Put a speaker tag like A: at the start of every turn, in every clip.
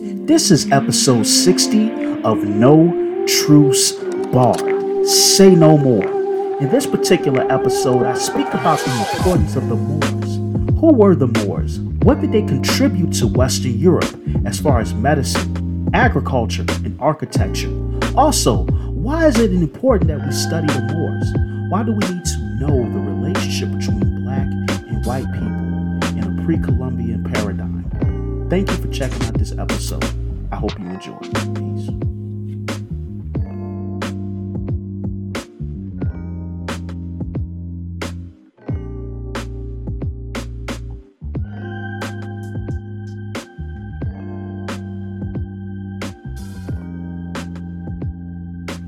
A: This is episode 60 of No Truths Bar. Say no more. In this particular episode, I speak about the importance of the Moors. Who were the Moors? What did they contribute to Western Europe as far as medicine, agriculture, and architecture? Also, why is it important that we study the Moors? Why do we need to know the relationship between black and white people in a pre Columbian? Thank you for checking out this episode. I hope you enjoy. Peace.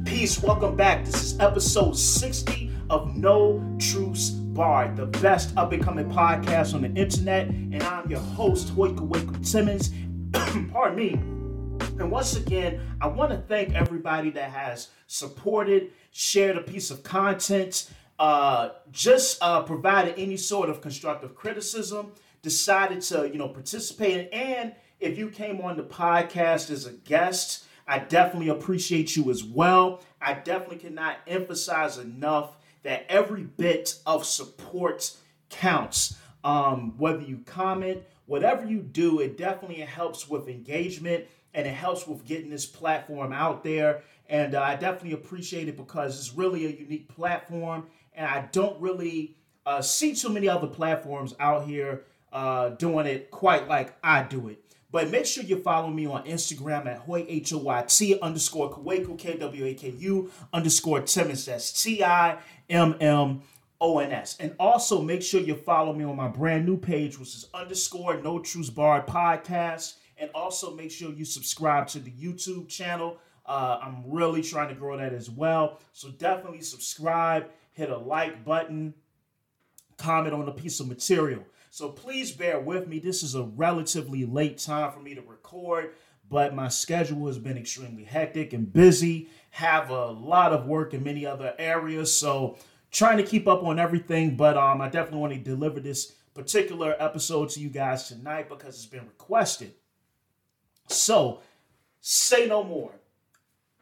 A: Peace. Welcome back. This is episode 60 of No Truths Barred, the best up and coming podcast on the internet. And I'm your host, Hoyt Kwaku Timmons. Pardon me. And once again, I want to thank everybody that has supported, shared a piece of content, uh, just uh, provided any sort of constructive criticism, decided to, you know, participate. And if you came on the podcast as a guest, I definitely appreciate you as well. I definitely cannot emphasize enough that every bit of support counts. Um, whether you comment, whatever you do, it definitely helps with engagement and it helps with getting this platform out there. And uh, I definitely appreciate it because it's really a unique platform, and I don't really uh, see too many other platforms out here uh, doing it quite like I do it. But make sure you follow me on Instagram at Hoyt H O Y T underscore Kwaku K W A K U underscore Timmons. That's T I M M O N S. And also make sure you follow me on my brand new page, which is underscore No Truths Barred Podcast. And also make sure you subscribe to the YouTube channel. Uh, I'm really trying to grow that as well. So definitely subscribe, hit a like button, comment on a piece of material. So please bear with me. This is a relatively late time for me to record, but my schedule has been extremely hectic and busy. Have a lot of work in many other areas, so trying to keep up on everything. But um, I definitely want to deliver this particular episode to you guys tonight because it's been requested. So, say no more.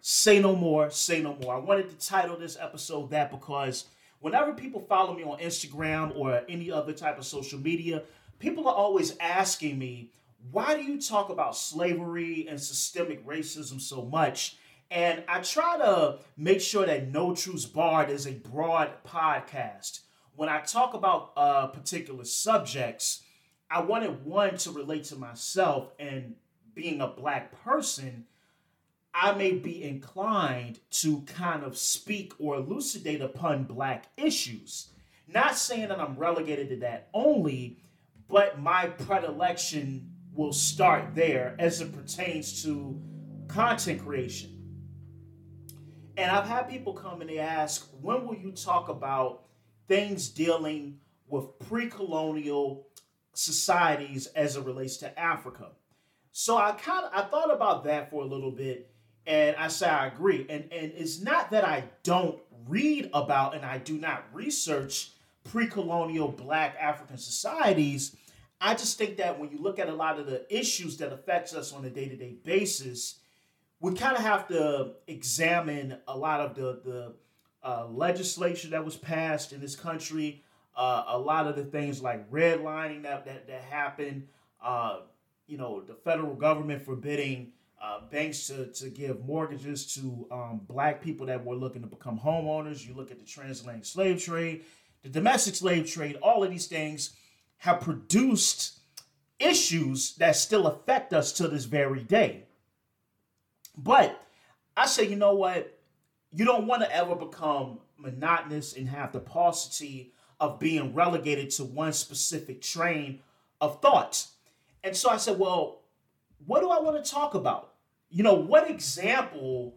A: Say no more. Say no more. I wanted to title this episode that because whenever people follow me on Instagram or any other type of social media, people are always asking me, why do you talk about slavery and systemic racism so much? And I try to make sure that No Truths Barred is a broad podcast. When I talk about uh, particular subjects, I wanted one to relate to myself and being a black person, I may be inclined to kind of speak or elucidate upon black issues. Not saying that I'm relegated to that only, but my predilection will start there as it pertains to content creation. And I've had people come and they ask, when will you talk about things dealing with pre colonial societies as it relates to Africa? So I kind of I thought about that for a little bit and I say I agree. And and it's not that I don't read about and I do not research pre-colonial black African societies. I just think that when you look at a lot of the issues that affects us on a day-to-day basis, we kind of have to examine a lot of the the uh, legislation that was passed in this country, uh, a lot of the things like redlining that that, that happened, uh, you know, the federal government forbidding uh, banks to, to give mortgages to um, black people that were looking to become homeowners. You look at the transatlantic slave trade, the domestic slave trade, all of these things have produced issues that still affect us to this very day. But I say, you know what? You don't want to ever become monotonous and have the paucity of being relegated to one specific train of thought. And so I said, well, what do I want to talk about? You know, what example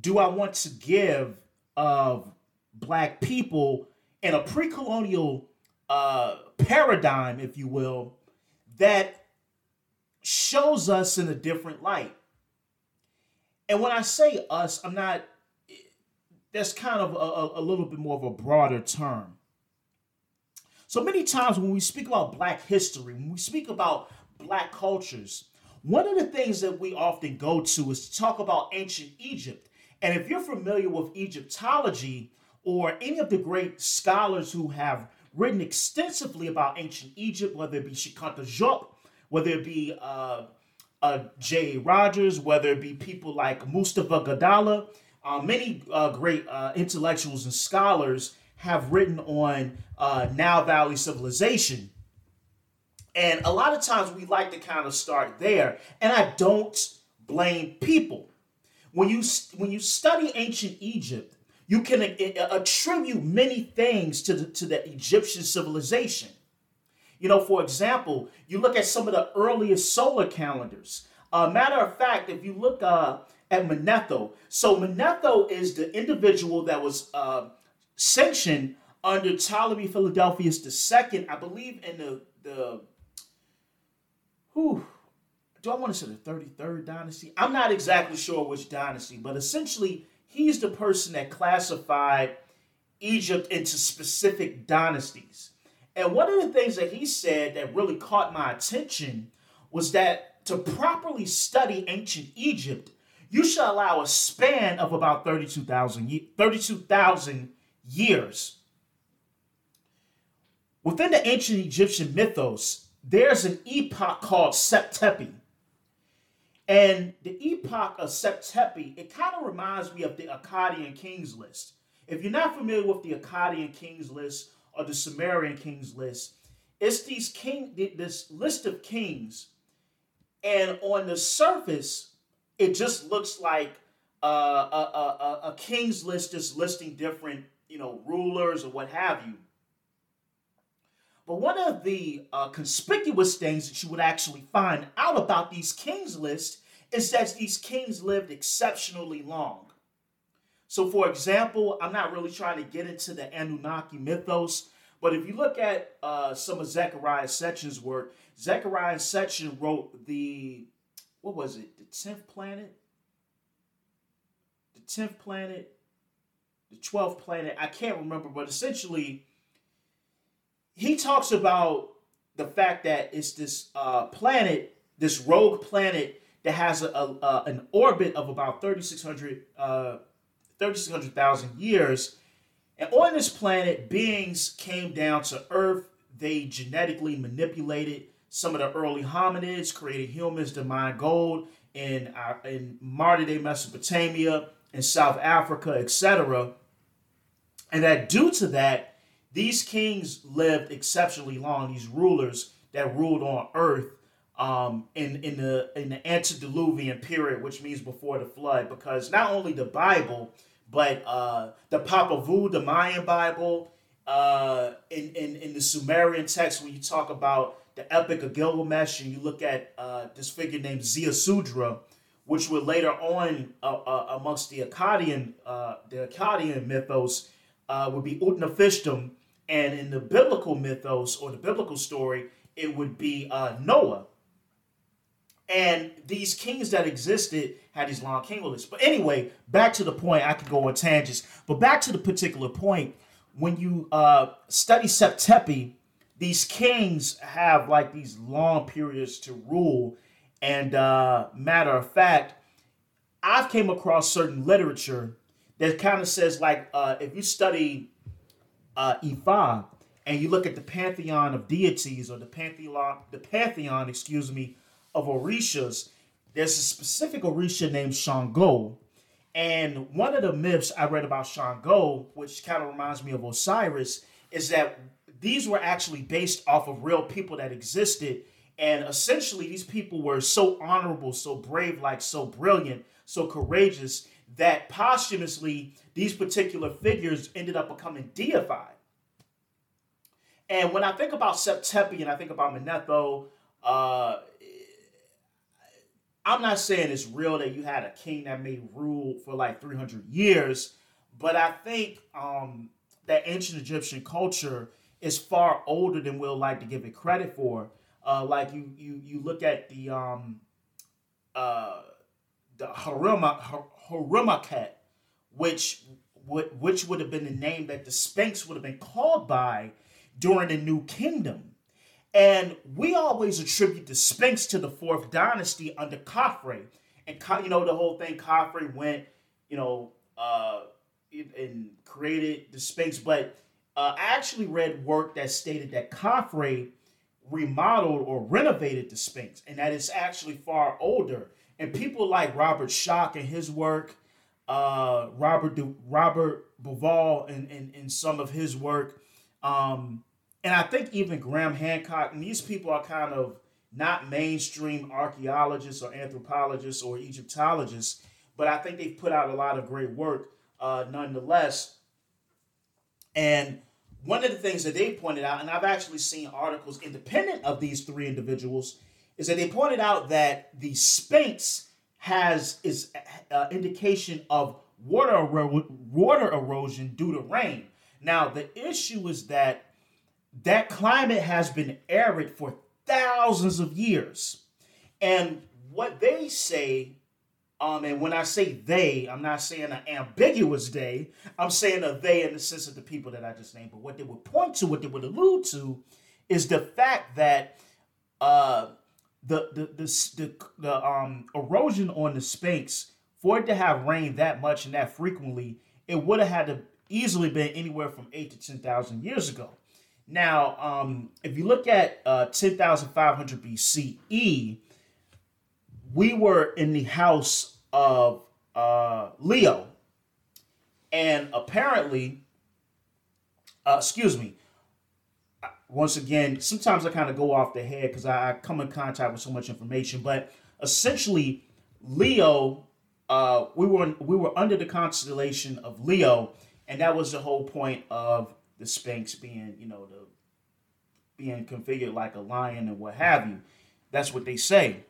A: do I want to give of black people in a pre colonial uh, paradigm, if you will, that shows us in a different light? And when I say us, I'm not, that's kind of a, a little bit more of a broader term. So many times when we speak about black history, when we speak about black cultures, one of the things that we often go to is to talk about ancient Egypt. And if you're familiar with Egyptology or any of the great scholars who have written extensively about ancient Egypt, whether it be Cheikh Diop, whether it be uh, uh, J. Rogers, whether it be people like Moustafa Gadalla, uh, many uh, great uh, intellectuals and scholars have written on uh, Nile Valley civilization. And a lot of times we like to kind of start there. And I don't blame people. When you when you study ancient Egypt, you can attribute many things to the, to the Egyptian civilization. You know, for example, you look at some of the earliest solar calendars. Uh, matter of fact, if you look uh, at Manetho, so Manetho is the individual that was uh, sanctioned under Ptolemy Philadelphus II, I believe in the the who do I want to say the 33rd dynasty? I'm not exactly sure which dynasty, but essentially he's the person that classified Egypt into specific dynasties. And one of the things that he said that really caught my attention was that to properly study ancient Egypt, you should allow a span of about 32,000 32, years. Within the ancient Egyptian mythos, there's an epoch called Zep Tepi. And the epoch of Zep Tepi, it kind of reminds me of the Akkadian Kings list. If you're not familiar with the Akkadian Kings list or the Sumerian Kings list, it's these king this list of kings, and on the surface, it just looks like uh, a, a, a, a king's list is listing different, you know, rulers or what have you. But one of the uh, conspicuous things that you would actually find out about these kings list is that these kings lived exceptionally long. So, for example, I'm not really trying to get into the Anunnaki mythos, but if you look at uh, some of Zecharia Sitchin's work, Zecharia Sitchin wrote the, what was it, the 10th planet? The 10th planet? The 12th planet? I can't remember, but essentially, he talks about the fact that it's this uh, planet, this rogue planet that has a, a, an orbit of about 3,600 uh, 3,600,000 years. And on this planet, beings came down to Earth. They genetically manipulated some of the early hominids, created humans to mine gold in, uh, in modern day Mesopotamia, in South Africa, etc. And that due to that, these kings lived exceptionally long. These rulers that ruled on earth um, in in the in the antediluvian period, which means before the flood, because not only the Bible, but uh, the Popol Vuh, the Mayan Bible, uh, in, in in the Sumerian text, when you talk about the Epic of Gilgamesh, and you look at uh, this figure named Ziusudra, which would later on uh, uh, amongst the Akkadian uh, the Akkadian mythos would be Utnapishtim and in the biblical mythos or the biblical story, it would be uh, Noah. And these kings that existed had these long king lists. But anyway, back to the point. I could go on tangents, but back to the particular point. When you uh, study Zep Tepi, these kings have like these long periods to rule. And uh, matter of fact, I've came across certain literature that kind of says like uh, if you study uh, Ifa, and you look at the pantheon of deities or the pantheon, the pantheon, excuse me, of Orishas, there's a specific Orisha named Shango. And one of the myths I read about Shango, which kind of reminds me of Osiris, is that these were actually based off of real people that existed. And essentially, these people were so honorable, so brave, like so brilliant, so courageous that posthumously these particular figures ended up becoming deified. And when I think about Zep Tepi and I think about Manetho, uh, I'm not saying it's real that you had a king that may rule for like 300 years, but I think um, that ancient Egyptian culture is far older than we'll like to give it credit for. Uh, like you, you, you look at the um, uh, the Harima which would which would have been the name that the Sphinx would have been called by during the New Kingdom. And we always attribute the Sphinx to the fourth dynasty under Khafre. And, you know, the whole thing, Khafre went, you know, uh, and created the Sphinx. But uh, I actually read work that stated that Khafre remodeled or renovated the Sphinx, and that it's actually far older. And people like Robert Schoch and his work, uh, Robert Robert Bauval and, and, and some of his work, um, and I think even Graham Hancock, and these people are kind of not mainstream archaeologists or anthropologists or Egyptologists, but I think they've put out a lot of great work uh, nonetheless. And one of the things that they pointed out, and I've actually seen articles independent of these three individuals, is that they pointed out that the Sphinx has is uh, indication of water ero- water erosion due to rain. Now the issue is that that climate has been arid for thousands of years, and what they say um, and when I say they, I'm not saying an ambiguous they. I'm saying a they in the sense of the people that I just named. But what they would point to, what they would allude to, is the fact that uh, the, the the the the um erosion on the Sphinx for it to have rained that much and that frequently, it would have had to easily been anywhere from eight to ten thousand years ago. Now, um, if you look at uh, 10,500 BCE, we were in the house of uh, Leo, and apparently, uh, excuse me. Once again, sometimes I kind of go off the head because I, I come in contact with so much information. But essentially, Leo, uh, we were we were under the constellation of Leo, and that was the whole point of the Sphinx being, you know, the being configured like a lion and what have you. That's what they say.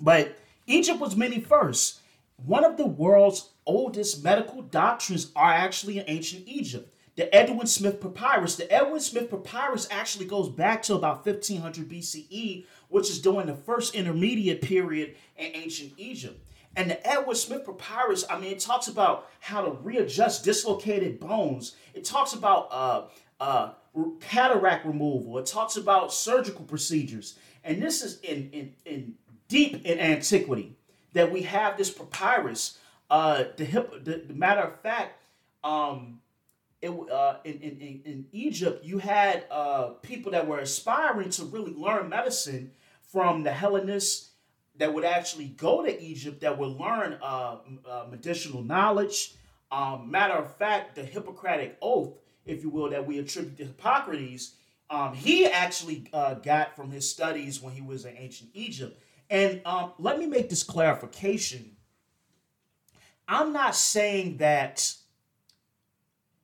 A: But Egypt was many firsts. One of the world's oldest medical doctrines are actually in ancient Egypt. The Edwin Smith Papyrus. The Edwin Smith Papyrus actually goes back to about 1500 BCE, which is during the first intermediate period in ancient Egypt. And the Edwin Smith Papyrus, I mean, it talks about how to readjust dislocated bones. It talks about uh, uh, cataract removal. It talks about surgical procedures. And this is in, in, in deep in antiquity that we have this papyrus. Uh, the, hip, the, the matter of fact, um, it, uh, in, in, in Egypt, you had uh, people that were aspiring to really learn medicine from the Hellenists that would actually go to Egypt that would learn uh, uh, medicinal knowledge. Um, matter of fact, the Hippocratic Oath, if you will, that we attribute to Hippocrates, um, he actually uh, got from his studies when he was in ancient Egypt. And um, let me make this clarification. I'm not saying that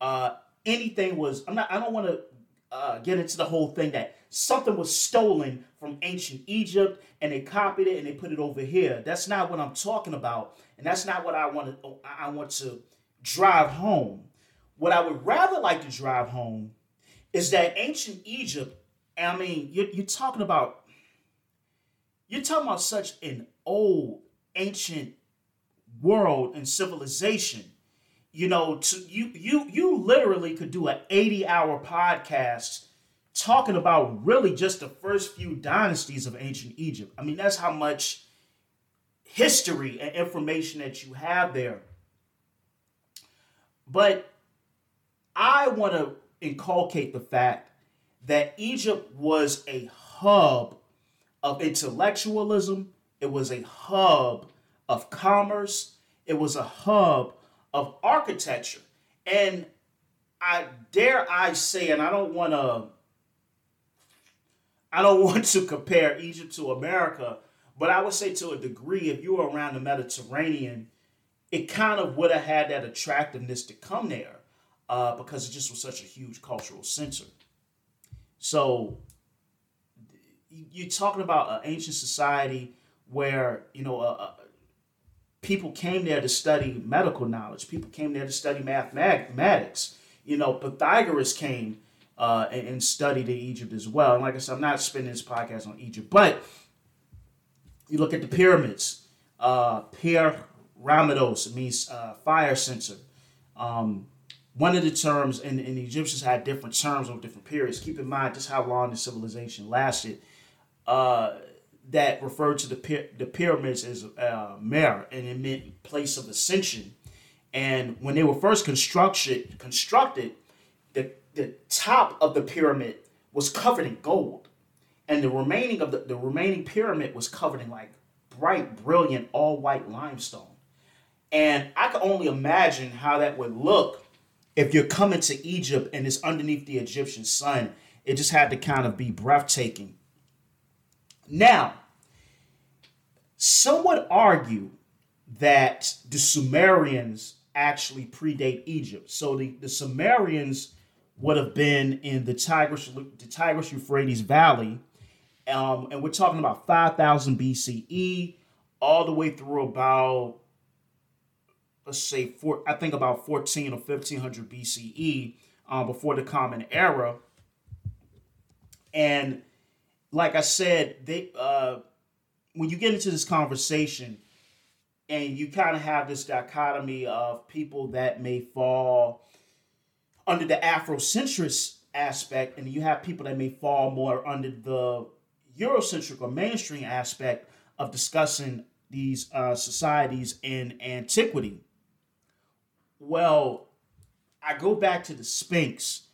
A: uh, anything was. I'm not. I don't want to uh, get into the whole thing that something was stolen from ancient Egypt and they copied it and they put it over here. That's not what I'm talking about, and that's not what I want to. I want to drive home. What I would rather like to drive home is that ancient Egypt. I mean, you're, you're talking about you're talking about such an old, ancient world and civilization. You know, to you you you literally could do an 80-hour podcast talking about really just the first few dynasties of ancient Egypt. I mean, that's how much history and information that you have there. But I want to inculcate the fact that Egypt was a hub of intellectualism, it was a hub of commerce, it was a hub of architecture. And I dare I say, and I don't want to I don't want to compare Egypt to America, but I would say to a degree, if you were around the Mediterranean, it kind of would have had that attractiveness to come there uh, because it just was such a huge cultural center. So you're talking about an ancient society where you know uh, people came there to study medical knowledge. People came there to study mathematics. You know, Pythagoras came uh, and, and, studied in Egypt as well. And like I said, I'm not spending this podcast on Egypt, but you look at the pyramids. Uh, Pierre Ramidos means uh, fire sensor. Um, one of the terms, and, and the Egyptians had different terms over different periods. Keep in mind just how long the civilization lasted. Uh, that referred to the the pyramids as uh, mer, and it meant place of ascension. And when they were first constructed, constructed, the the top of the pyramid was covered in gold, and the remaining of the, the remaining pyramid was covered in like bright, brilliant, all white limestone. And I can only imagine how that would look if you're coming to Egypt and it's underneath the Egyptian sun. It just had to kind of be breathtaking. Now, some would argue that the Sumerians actually predate Egypt. So the, the Sumerians would have been in the Tigris, the Tigris Euphrates Valley. Um, and we're talking about 5000 BCE all the way through about, let's say, four, I think about 14 or 1500 BCE um, before the Common Era. And like I said, they uh, when you get into this conversation and you kind of have this dichotomy of people that may fall under the Afrocentrist aspect, and you have people that may fall more under the Eurocentric or mainstream aspect of discussing these uh, societies in antiquity. Well, I go back to the Sphinx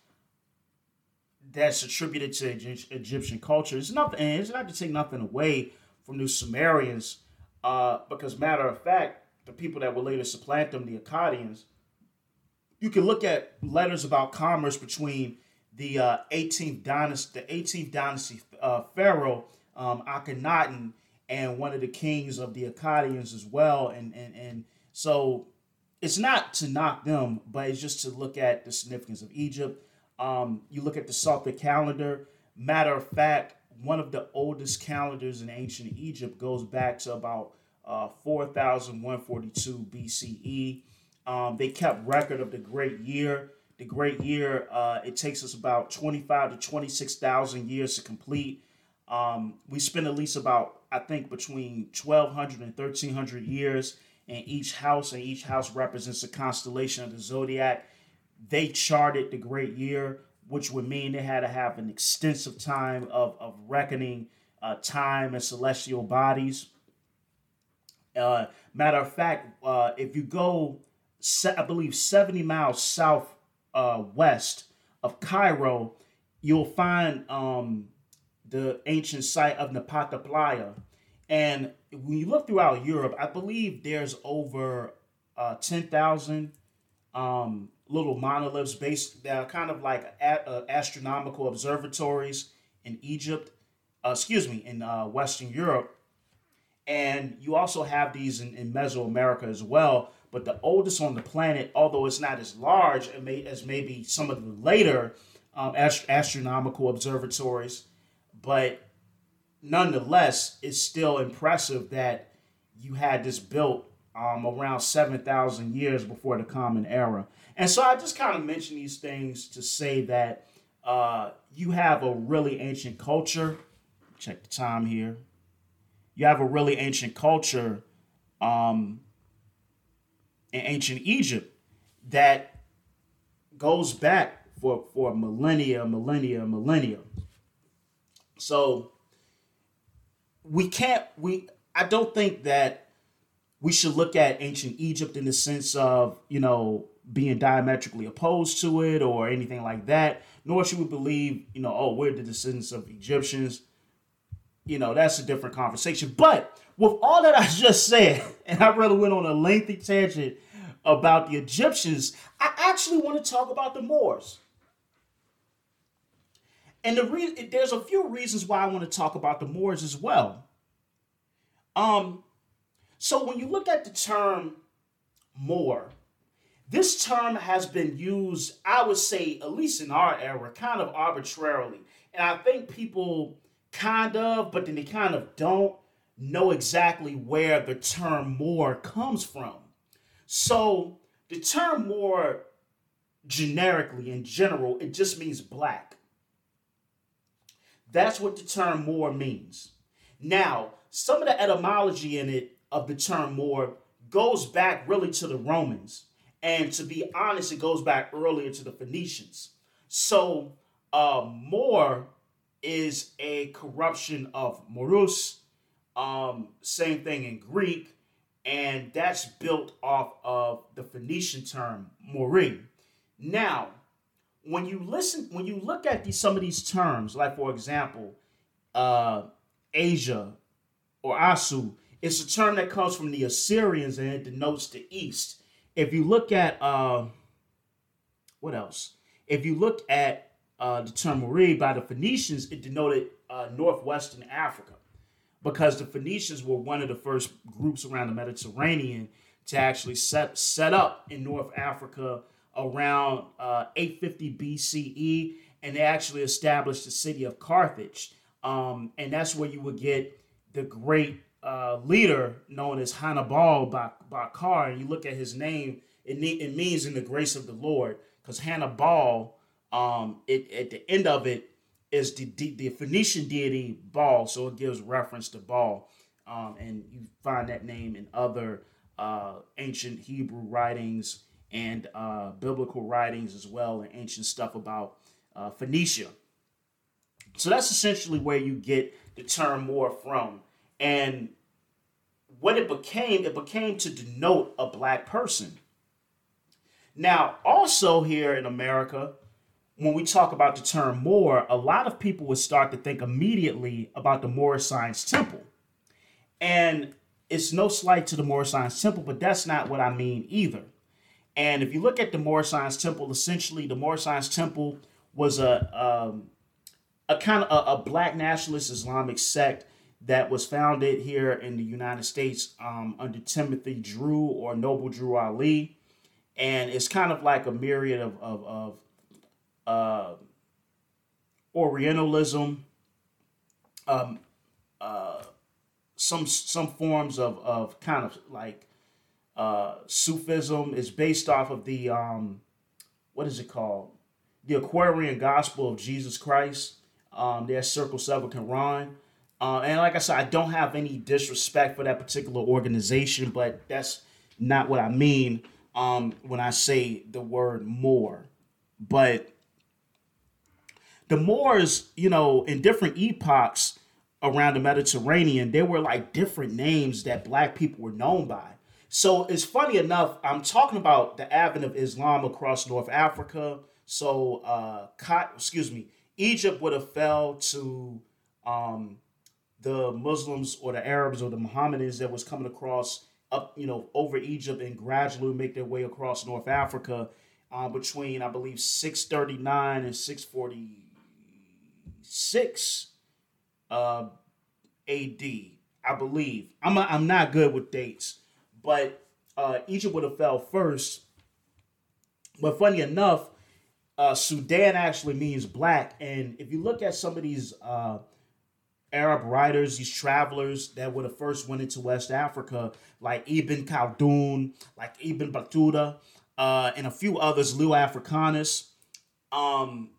A: that's attributed to Egyptian culture. It's nothing. It's not to take nothing away from the Sumerians, uh, because matter of fact, the people that would later supplant them, the Akkadians, you can look at letters about commerce between the uh, 18th dynasty, the 18th dynasty uh, pharaoh um, Akhenaten, and one of the kings of the Akkadians as well, and and and so it's not to knock them, but it's just to look at the significance of Egypt. Um, you look at the Sothic calendar. Matter of fact, one of the oldest calendars in ancient Egypt goes back to about uh, 4142 BCE. Um, they kept record of the great year. The great year, uh, it takes us about 25 to 26,000 years to complete. Um, we spend at least about, I think, between 1,200 and 1,300 years in each house, and each house represents a constellation of the zodiac. They charted the great year which would mean they had to have an extensive time of, of reckoning uh, time and celestial bodies. Uh, matter of fact, uh, if you go, I believe, 70 miles south uh, west of Cairo, you'll find um, the ancient site of Nabta Playa. And when you look throughout Europe, I believe there's over uh, 10,000 um, little monoliths based that are kind of like a, uh, astronomical observatories in Egypt, uh, excuse me, in uh, Western Europe. And you also have these in, in, Mesoamerica as well. But the oldest on the planet, although it's not as large as maybe some of the later um, ast- astronomical observatories, but nonetheless, it's still impressive that you had this built um, around 7,000 years before the Common Era. And so I just kind of mention these things to say that uh, you have a really ancient culture. Check the time here. You have a really ancient culture um, in ancient Egypt that goes back for, for millennia, millennia, millennia. So we can't, we, I don't think that we should look at ancient Egypt in the sense of, you know, being diametrically opposed to it or anything like that. Nor should we believe, you know, oh, we're the descendants of Egyptians. You know, that's a different conversation. But with all that I just said, and I really went on a lengthy tangent about the Egyptians, I actually want to talk about the Moors. And the re- there's a few reasons why I want to talk about the Moors as well. Um, so when you look at the term more, this term has been used, I would say, at least in our era, kind of arbitrarily. And I think people kind of, but then they kind of don't know exactly where the term more comes from. So the term more generically, in general, it just means black. That's what the term more means. Now, some of the etymology in it of the term more goes back really to the Romans And to be honest, it goes back earlier to the Phoenicians. So uh, Moor is a corruption of Morus, um, same thing in Greek, and that's built off of the Phoenician term Mori. Now, when you listen, when you look at these some of these terms, like for example, uh, Asia or Asu, it's a term that comes from the Assyrians and it denotes the east. If you look at uh, what else? If you look at uh, the term Mori by the Phoenicians, it denoted uh, northwestern Africa because the Phoenicians were one of the first groups around the Mediterranean to actually set set up in North Africa around uh, 850 BCE, and they actually established the city of Carthage, um, and that's where you would get the great uh, leader known as Hannibal Bakar. And you look at his name; it, it means in the grace of the Lord, because Hannibal, um, it at the end of it is the, the, the Phoenician deity Baal, so it gives reference to Baal, um, and you find that name in other uh, ancient Hebrew writings and uh, biblical writings as well, and ancient stuff about uh, Phoenicia. So that's essentially where you get the term Moor from, and what it became, it became to denote a black person. Now, also here in America, when we talk about the term Moor, a lot of people would start to think immediately about the Moorish Science Temple. And it's no slight to the Moorish Science Temple, but that's not what I mean either. And if you look at the Moorish Science Temple, essentially the Moorish Science Temple was a um, a kind of a, a, black nationalist Islamic sect that was founded here in the United States um, under Timothy Drew or Noble Drew Ali, and it's kind of like a myriad of of, of uh, Orientalism, um, uh, some some forms of of kind of like uh, Sufism is based off of the um, what is it called? The Aquarian Gospel of Jesus Christ. Um, their Circle Seven Quran. Uh, and like I said, I don't have any disrespect for that particular organization, but that's not what I mean um, when I say the word more. But the Moors, you know, in different epochs around the Mediterranean, there were like different names that black people were known by. So it's funny enough, I'm talking about the advent of Islam across North Africa. So, uh, excuse me, Egypt would have fell to um, the Muslims or the Arabs or the Mohammedans that was coming across up, you know, over Egypt and gradually make their way across North Africa uh, between, I believe, 639 and 646 uh, AD, I believe. I'm, a, I'm not good with dates but uh, Egypt would have fell first. But funny enough, uh, Sudan actually means black, and if you look at some of these uh, Arab writers, these travelers that would have first went into West Africa, like Ibn Khaldun, like Ibn Battuta, uh, and a few others, Leo Africanus, um,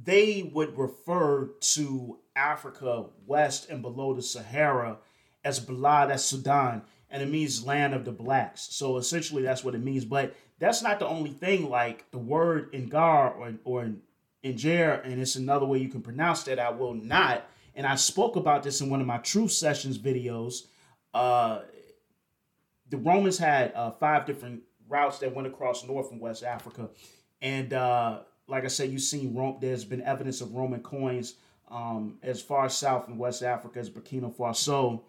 A: they would refer to Africa west and below the Sahara as Balad as Sudan and it means land of the blacks. So essentially, that's what it means. But that's not the only thing. Like the word Ingar or or Inger, and it's another way you can pronounce that. I will not. And I spoke about this in one of my Truth Sessions videos. Uh, the Romans had uh, five different routes that went across North and West Africa, and uh, like I said, you've seen Rome. There's been evidence of Roman coins um, as far south in West Africa as Burkina Faso,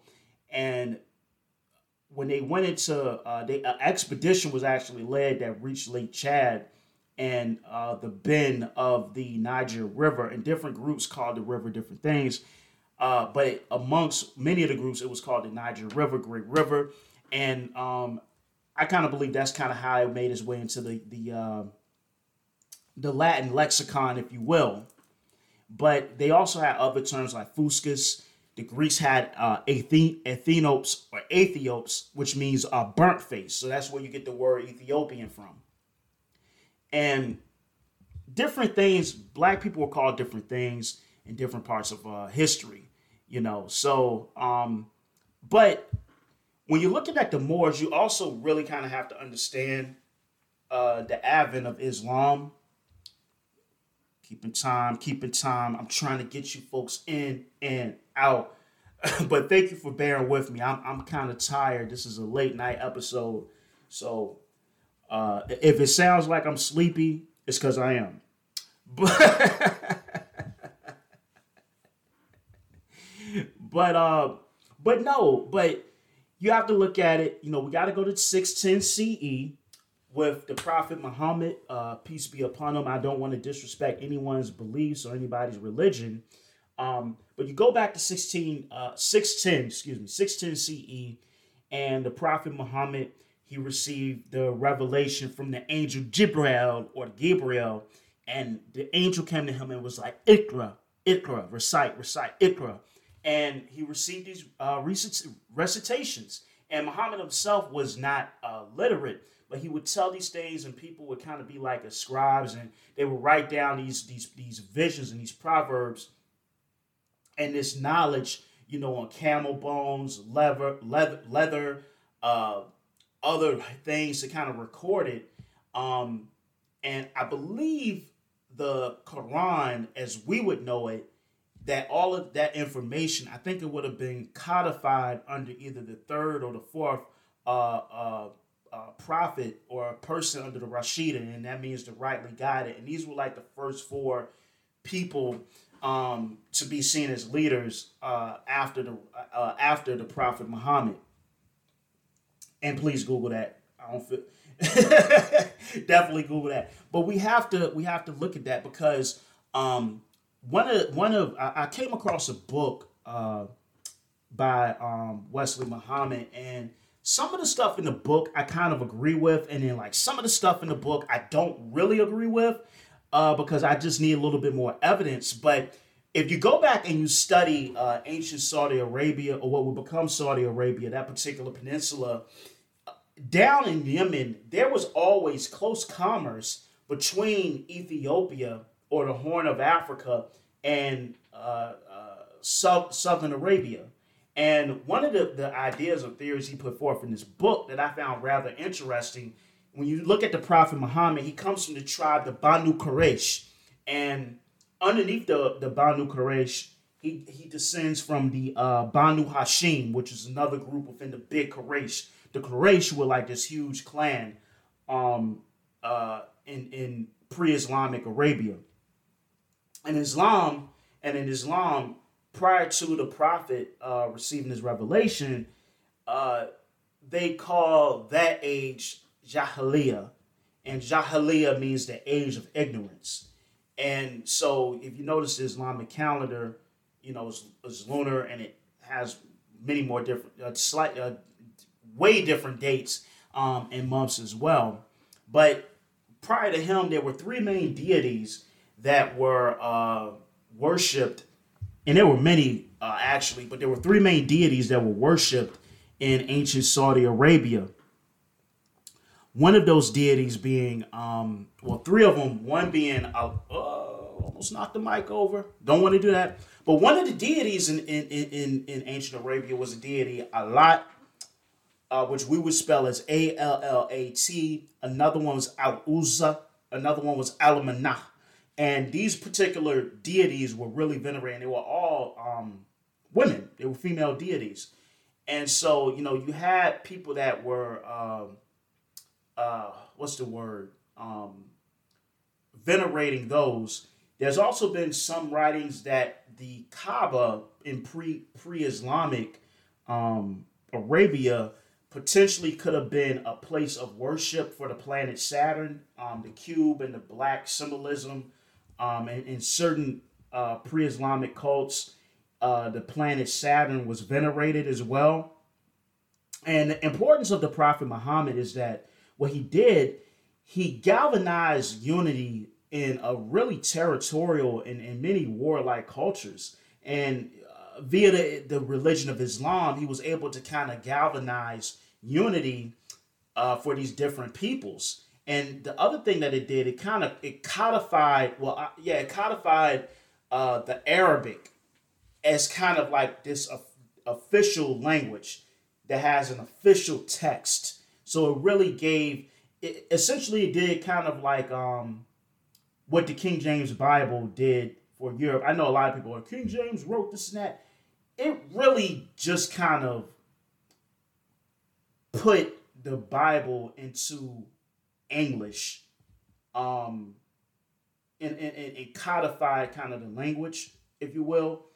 A: and when they went into uh, the uh, expedition was actually led that reached Lake Chad and uh, the bend of the Niger River, and different groups called the river different things. Uh, but amongst many of the groups, it was called the Niger River, Great River, and um, I kind of believe that's kind of how it made its way into the the uh, the Latin lexicon, if you will. But they also had other terms like fuscus the Greeks had uh, Ethiopes or Ethiops, which means a burnt face. So that's where you get the word Ethiopian from. And different things, black people were called different things in different parts of uh, history, you know. So, um, but when you're looking at the Moors, you also really kind of have to understand uh, the advent of Islam. Keeping time, keeping time. I'm trying to get you folks in and out. but thank you for bearing with me. I'm, I'm kind of tired. This is a late night episode. So uh, if it sounds like I'm sleepy, it's because I am. But, but, uh, but no, but you have to look at it. You know, we got to go to 610 CE with the Prophet Muhammad, uh, peace be upon him. I don't want to disrespect anyone's beliefs or anybody's religion. Um, but you go back to 16, uh, 610, excuse me, 610 CE, and the Prophet Muhammad, he received the revelation from the angel Jibril or Gabriel, and the angel came to him and was like, Ikra, Ikra, recite, recite, Ikra. And he received these uh, recitations. And Muhammad himself was not uh, literate, but he would tell these things, and people would kind of be like scribes, and they would write down these these these visions and these proverbs and this knowledge, you know, on camel bones, leather, leather, leather, uh, other things to kind of record it. Um, and I believe the Quran, as we would know it, that all of that information, I think it would have been codified under either the third or the fourth uh, uh, uh, prophet or a person under the Rashida, and that means the rightly guided. And these were like the first four people um, to be seen as leaders uh, after the uh, after the Prophet Muhammad. And please Google that. I don't feel definitely Google that. But we have to we have to look at that because um, one of one of I, I came across a book uh, by um, Wesley Muhammad and some of the stuff in the book I kind of agree with, and then like some of the stuff in the book I don't really agree with uh, because I just need a little bit more evidence. But if you go back and you study uh, ancient Saudi Arabia or what would become Saudi Arabia, that particular peninsula, down in Yemen, there was always close commerce between Ethiopia or the Horn of Africa and uh, uh, South, Southern Arabia. And one of the, the ideas or theories he put forth in this book that I found rather interesting when you look at the Prophet Muhammad, he comes from the tribe, the Banu Quraysh. And underneath the, the Banu Quraysh, he, he descends from the uh, Banu Hashim, which is another group within the big Quraysh. The Quraysh were like this huge clan um, uh, in, in pre-Islamic Arabia. In Islam, and in Islam, prior to the Prophet uh, receiving his revelation, uh, they call that age Jahiliyyah, and Jahiliyyah means the age of ignorance. And so, if you notice the Islamic calendar, you know, it's, it's lunar and it has many more different, uh, slight, uh, way different dates um, and months as well. But prior to him, there were three main deities that were uh, worshipped, and there were many uh, actually, but there were three main deities that were worshipped in ancient Saudi Arabia. One of those deities being, um, well, three of them. One being, uh, uh, almost knocked the mic over. Don't want to do that. But one of the deities in in in, in ancient Arabia was a deity Allat, uh, which we would spell as A L L A T. Another one was Al Uzza. Another one was Al Manah. And these particular deities were really venerated. They were all um, women. They were female deities. And so, you know, you had people that were um, uh, what's the word? Um, venerating those. There's also been some writings that the Kaaba in pre pre Islamic um, Arabia potentially could have been a place of worship for the planet Saturn. Um, the cube and the black symbolism um, in, in certain uh, pre Islamic cults, uh, the planet Saturn was venerated as well. And the importance of the Prophet Muhammad is that what he did, he galvanized unity in a really territorial and, in many warlike cultures. And uh, via the, the religion of Islam, he was able to kind of galvanize unity uh, for these different peoples. And the other thing that it did, it kind of it codified. Well, uh, yeah, it codified uh, the Arabic as kind of like this official language that has an official text so it really gave it, essentially it did kind of like um, what the King James Bible did for Europe. I know a lot of people are King James wrote this and that. It really just kind of put the Bible into English, um, and, and, and codified kind of the language, if you will.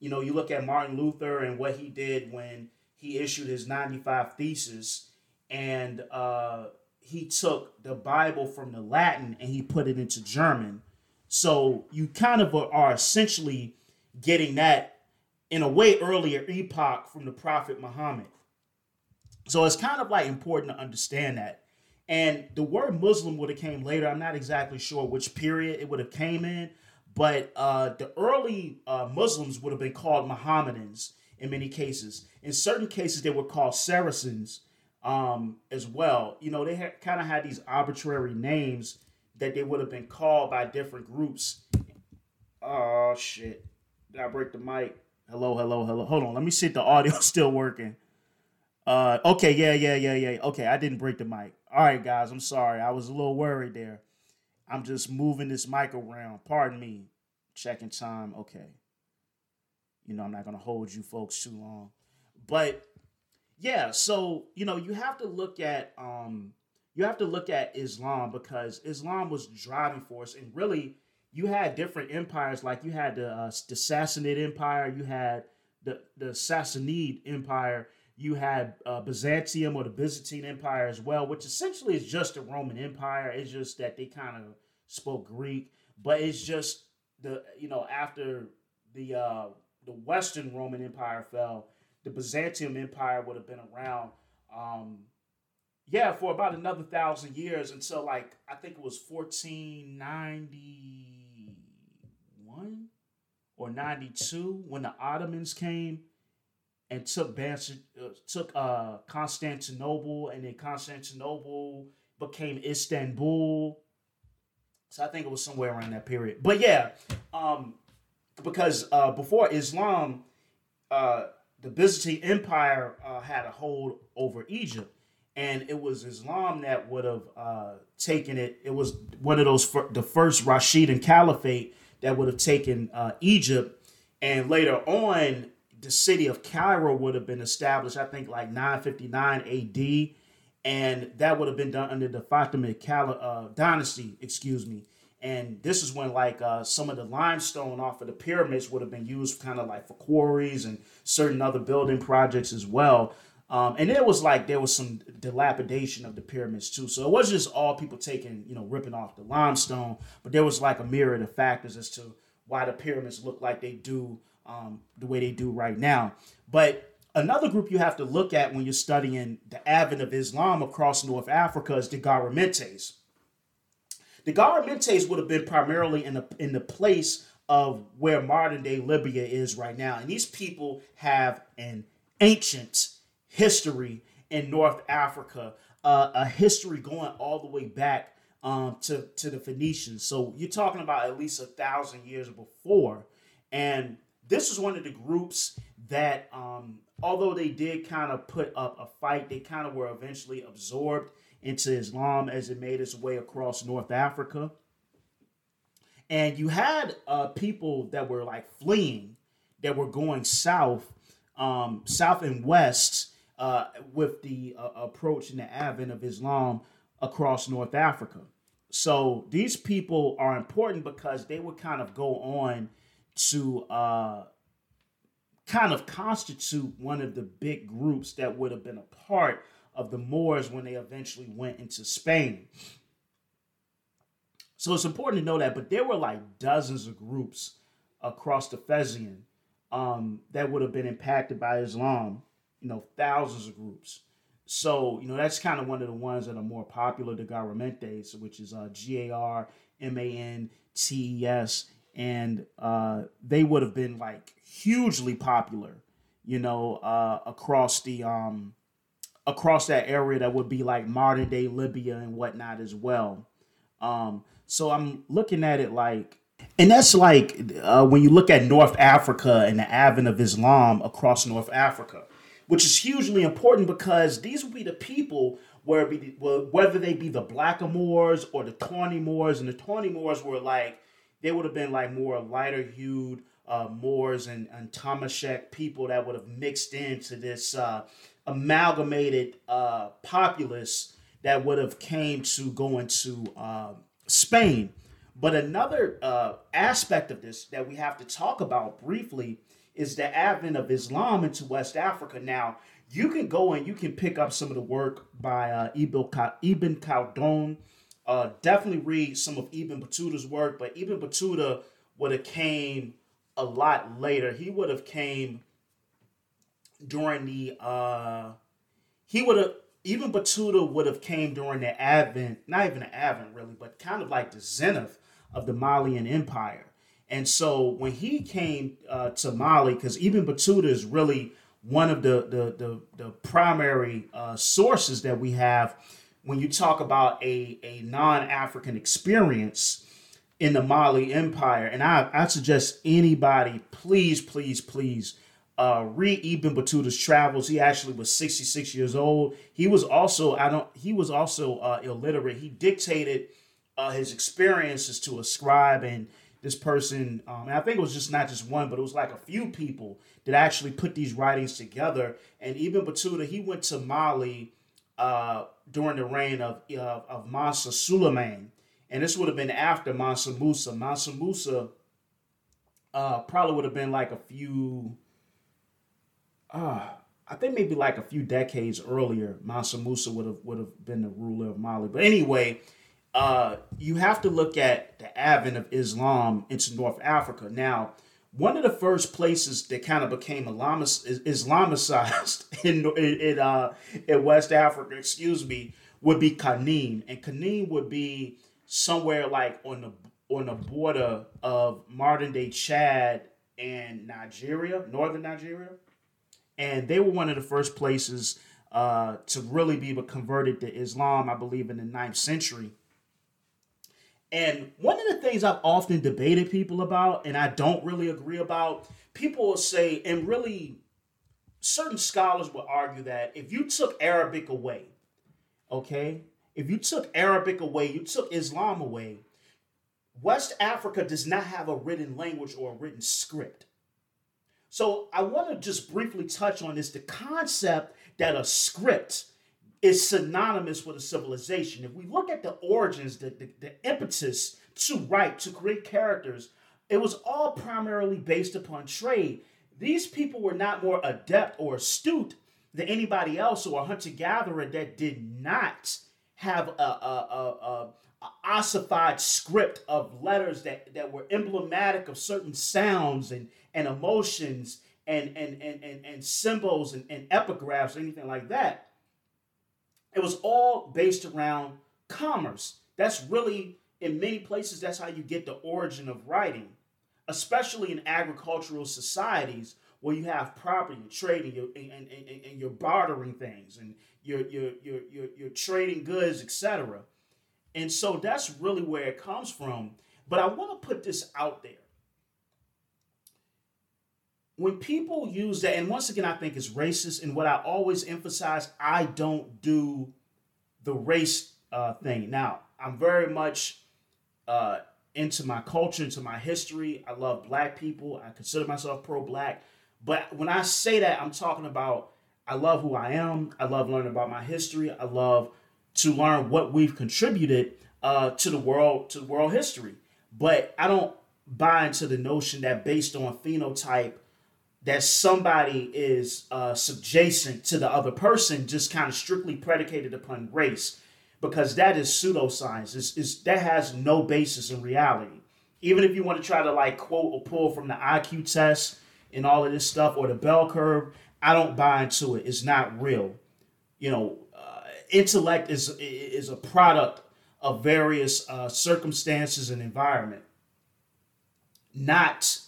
A: You know, you look at Martin Luther and what he did when he issued his 95 Thesis, and uh, he took the Bible from the Latin and he put it into German. So you kind of are essentially getting that in a way earlier epoch from the Prophet Muhammad. So it's kind of like important to understand that. And the word Muslim would have came later. I'm not exactly sure which period it would have came in, but uh, the early uh, Muslims would have been called Mohammedans in many cases. In certain cases, they were called Saracens um, as well. You know, they kind of had these arbitrary names that they would have been called by different groups. Oh shit! Did I break the mic? Hello, hello, hello. Hold on. Let me see if the audio still working. Uh, okay, yeah, yeah, yeah, yeah. Okay, I didn't break the mic. All right, guys, I'm sorry. I was a little worried there. I'm just moving this mic around. Pardon me. Checking time. Okay. You know, I'm not gonna hold you folks too long. But yeah, so you know, you have to look at um you have to look at Islam because Islam was driving force and really you had different empires like you had the uh, the Sassanid Empire, you had the the Sassanid Empire, you had uh, Byzantium or the Byzantine Empire as well, which essentially is just a Roman Empire. It's just that they kind of spoke Greek, but it's just the you know after the uh, the Western Roman Empire fell, the Byzantium Empire would have been around. Um, yeah, for about another thousand years until like I think it was 1491 or 92 when the Ottomans came and took Bans- uh, took uh, Constantinople, and then Constantinople became Istanbul. So I think it was somewhere around that period. But yeah, um, because uh, before Islam, uh, the Byzantine Empire uh, had a hold over Egypt, and it was Islam that would have uh, taken it. It was one of those fir- the first Rashidun Caliphate that would have taken Egypt, and later on the city of Cairo would have been established, I think, like 959 AD, and that would have been done under the Fatimid Cal- uh, dynasty, excuse me. And this is when like uh, some of the limestone off of the pyramids would have been used kind of like for quarries and certain other building projects as well. Um, and it was like there was some dilapidation of the pyramids too. So it wasn't just all people taking, you know, ripping off the limestone, but there was like a myriad of factors as to why the pyramids look like they do um, the way they do right now. But another group you have to look at when you're studying the advent of Islam across North Africa is the Garamantes. The Garamantes would have been primarily in the in the place of where modern day Libya is right now, and these people have an ancient history in North Africa, uh, a history going all the way back um, to to the Phoenicians. So you're talking about at least a thousand years before, and this is one of the groups that, um, although they did kind of put up a fight, they kind of were eventually absorbed into Islam as it made its way across North Africa. And you had uh, people that were like fleeing, that were going south, um, south and west uh, with the uh, approach and the advent of Islam across North Africa. So these people are important because they would kind of go on to uh, kind of constitute one of the big groups that would have been a part of the Moors when they eventually went into Spain. So it's important to know that, but there were like dozens of groups across the Fezzan um, that would have been impacted by Islam, you know, thousands of groups. So, you know, that's kind of one of the ones that are more popular, the Garamantes, which is uh, G A R M A N T E S and uh, they would have been like hugely popular, you know, uh, across the um, across that area that would be like modern day Libya and whatnot as well. Um, so I'm looking at it like, and that's like uh, when you look at North Africa and the advent of Islam across North Africa, which is hugely important because these would be the people where be, whether they be the Blackamoors or the Tawny Moors, and the Tawny Moors were like they would have been like more lighter hued uh, Moors and, and Tamashek people that would have mixed into this uh, amalgamated uh, populace that would have came to go into uh, Spain. But another uh, aspect of this that we have to talk about briefly is the advent of Islam into West Africa. Now, you can go and you can pick up some of the work by uh, Ibn Khaldun. Uh, definitely read some of Ibn Battuta's work, but Ibn Battuta would have came a lot later. He would have came during the uh he would have Ibn Battuta would have came during the advent, not even the advent really, but kind of like the zenith of the Malian Empire. And so when he came uh, to Mali, because Ibn Battuta is really one of the the the, the primary uh, sources that we have when you talk about a, a non-African experience in the Mali Empire. And I, I suggest anybody, please, please, please uh, read Ibn Battuta's travels. He actually was 66 years old. He was also I don't he was also uh, illiterate. He dictated uh, his experiences to a scribe and this person. Um, and I think it was just not just one, but it was like a few people that actually put these writings together. And Ibn Battuta he went to Mali uh, during the reign of of, of Mansa Suleiman and this would have been after Mansa Musa. Mansa Musa uh, probably would have been like a few, uh, I think maybe like a few decades earlier. Mansa Musa would have would have been the ruler of Mali. But anyway, uh, you have to look at the advent of Islam into North Africa. Now, one of the first places that kind of became Islamicized in in, uh, in West Africa, excuse me, would be Kanem, and Kanem would be somewhere like on the on the border of modern day Chad and Nigeria, northern Nigeria, and they were one of the first places uh, to really be converted to Islam, I believe, in the 9th century. And one of the things I've often debated people about, and I don't really agree about, people will say, and really, certain scholars will argue that if you took Arabic away, okay, if you took Arabic away, you took Islam away, West Africa does not have a written language or a written script. So I want to just briefly touch on this the concept that a script is synonymous with a civilization. If we look at the origins, the, the, the impetus to write, to create characters, it was all primarily based upon trade. These people were not more adept or astute than anybody else or a hunter gatherer that did not have a, a, a, a ossified script of letters that, that were emblematic of certain sounds and, and emotions and, and, and, and, and symbols and, and epigraphs, anything like that. It was all based around commerce. That's really, in many places, that's how you get the origin of writing, especially in agricultural societies where you have property and trading and, and, and, and you're bartering things and you're you're you're you're, you're trading goods, etc. And so that's really where it comes from. But I want to put this out there. When people use that, and once again, I think it's racist. And what I always emphasize, I don't do the race uh, thing. Now, I'm very much uh, into my culture, into my history. I love black people. I consider myself pro black. But when I say that, I'm talking about I love who I am. I love learning about my history. I love to learn what we've contributed uh, to the world to world history. But I don't buy into the notion that based on phenotype that somebody is uh, subjacent to the other person, just kind of strictly predicated upon race, because that is pseudoscience. It's, it's, that has no basis in reality. Even if you want to try to like quote or pull from the IQ test and all of this stuff or the bell curve, I don't buy into it. It's not real. You know, uh, intellect is is a product of various uh, circumstances and environment, not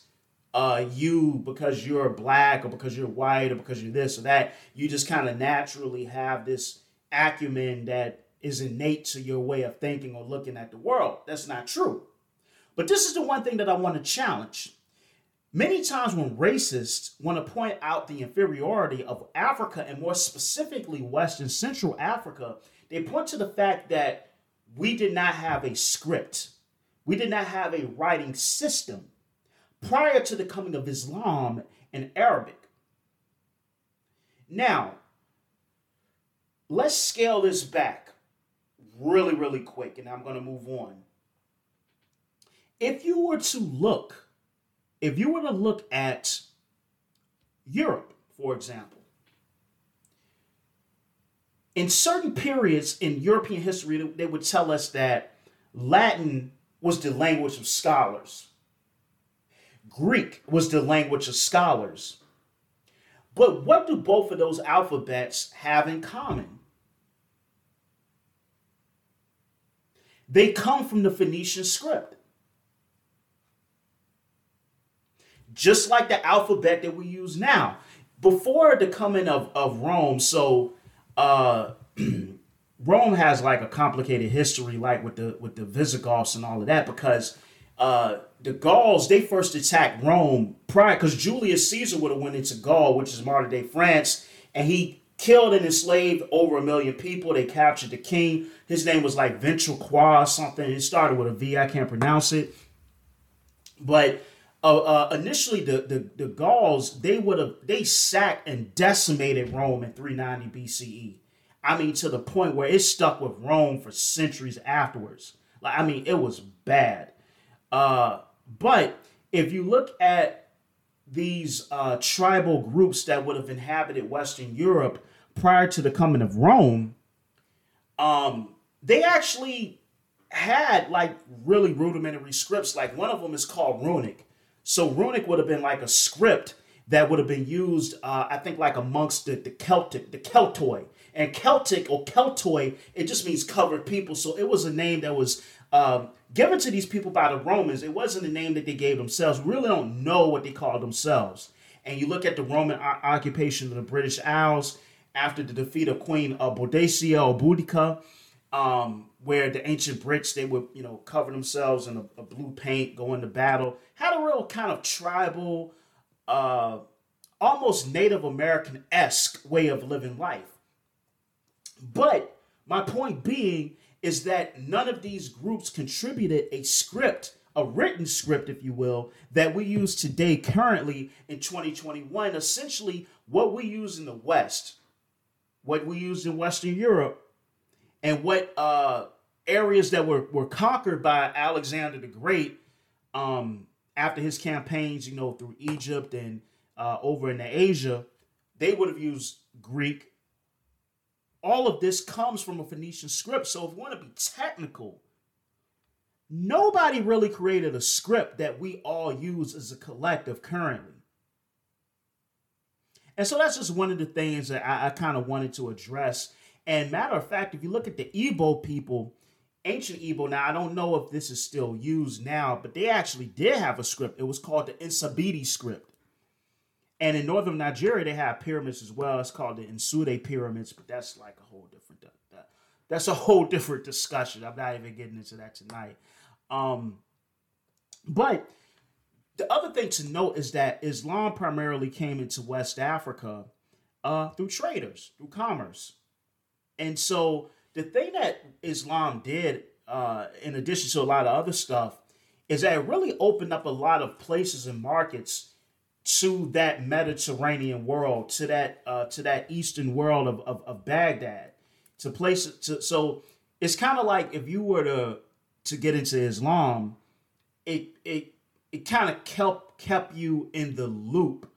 A: uh, you because you're black or because you're white or because you're this or that. You just kind of naturally have this acumen that is innate to your way of thinking or looking at the world. That's not true. But this is the one thing that I want to challenge Many times when racists want to point out the inferiority of Africa and more specifically Western Central Africa, they point to the fact that we did not have a script. We did not have a writing system prior to the coming of Islam and Arabic. Now, let's scale this back really, really quick, and I'm going to move on. If you were to look, if you were to look at Europe, for example, in certain periods in European history, they would tell us that Latin was the language of scholars. Greek was the language of scholars. But what do both of those alphabets have in common? They come from the Phoenician script. Just like the alphabet that we use now. Before the coming of, of Rome, so uh, Rome has like a complicated history, like with the with the Visigoths and all of that, because uh, the Gauls they first attacked Rome prior because Julius Caesar would have went into Gaul, which is modern day France, and he killed and enslaved over a million people. They captured the king. His name was like Ventricroix or something. It started with a V. I can't pronounce it, but uh, uh, initially the, the the Gauls they would have they sacked and decimated Rome in 390 BCE. I mean to the point where it stuck with Rome for centuries afterwards. Like I mean it was bad. Uh, but if you look at these uh, tribal groups that would have inhabited Western Europe prior to the coming of Rome, um, they actually had like really rudimentary scripts. Like one of them is called Runic so runic would have been like a script that would have been used, uh, I think, like amongst the, the Celtic, the Keltoi. And Celtic or Keltoi, it just means covered people. So it was a name that was um, given to these people by the Romans. It wasn't a name that they gave themselves. We really don't know what they called themselves. And you look at the Roman o- occupation of the British Isles after the defeat of Queen uh, Boadicea or Boudica, um, where the ancient Brits they would you know cover themselves in a, a blue paint, go into battle. Had a real kind of tribal, uh, almost Native American esque way of living life. But my point being is that none of these groups contributed a script, a written script, if you will, that we use today, currently in 2021. Essentially, what we use in the West, what we use in Western Europe, and what uh, areas that were, were conquered by Alexander the Great um, after his campaigns, you know, through Egypt and uh, over in Asia, they would have used Greek. All of this comes from a Phoenician script. So if we want to be technical, nobody really created a script that we all use as a collective currently. And so that's just one of the things that I, I kind of wanted to address and matter of fact, if you look at the Igbo people, ancient Igbo, now I don't know if this is still used now, but they actually did have a script. It was called the Insabidi script. And in northern Nigeria, they have pyramids as well. It's called the Nsude pyramids, but that's like a whole different that, that's a whole different discussion. I'm not even getting into that tonight. Um, but the other thing to note is that Islam primarily came into West Africa uh, through traders, through commerce. And so the thing that Islam did, uh, in addition to a lot of other stuff, is that it really opened up a lot of places and markets to that Mediterranean world, to that uh, to that eastern world of, of, of Baghdad, to places. To, so it's kind of like if you were to to get into Islam, it it it kind of kept kept you in the loop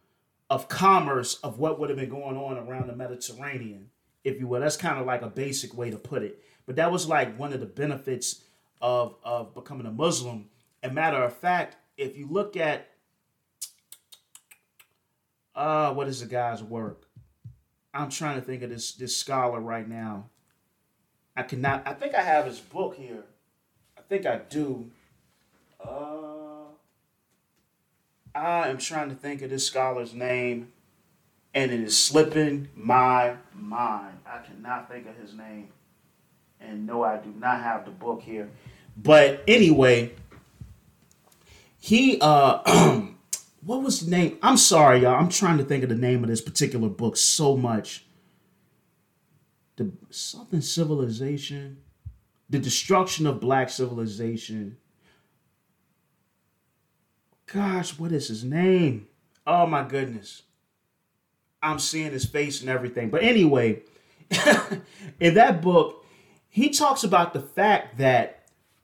A: of commerce of what would have been going on around the Mediterranean if you will. That's kind of like a basic way to put it. But that was like one of the benefits of of becoming a Muslim. And matter of fact, if you look at uh what is the guy's work? I'm trying to think of this this scholar right now. I cannot I think I have his book here. I think I do. Uh I am trying to think of this scholar's name and it is slipping my mind. I cannot think of his name. And no, I do not have the book here. But anyway, he uh what was the name? I'm sorry, y'all. I'm trying to think of the name of this particular book so much. The something civilization, the destruction of black civilization. Gosh, what is his name? Oh my goodness. I'm seeing his face and everything. But anyway, in that book, he talks about the fact that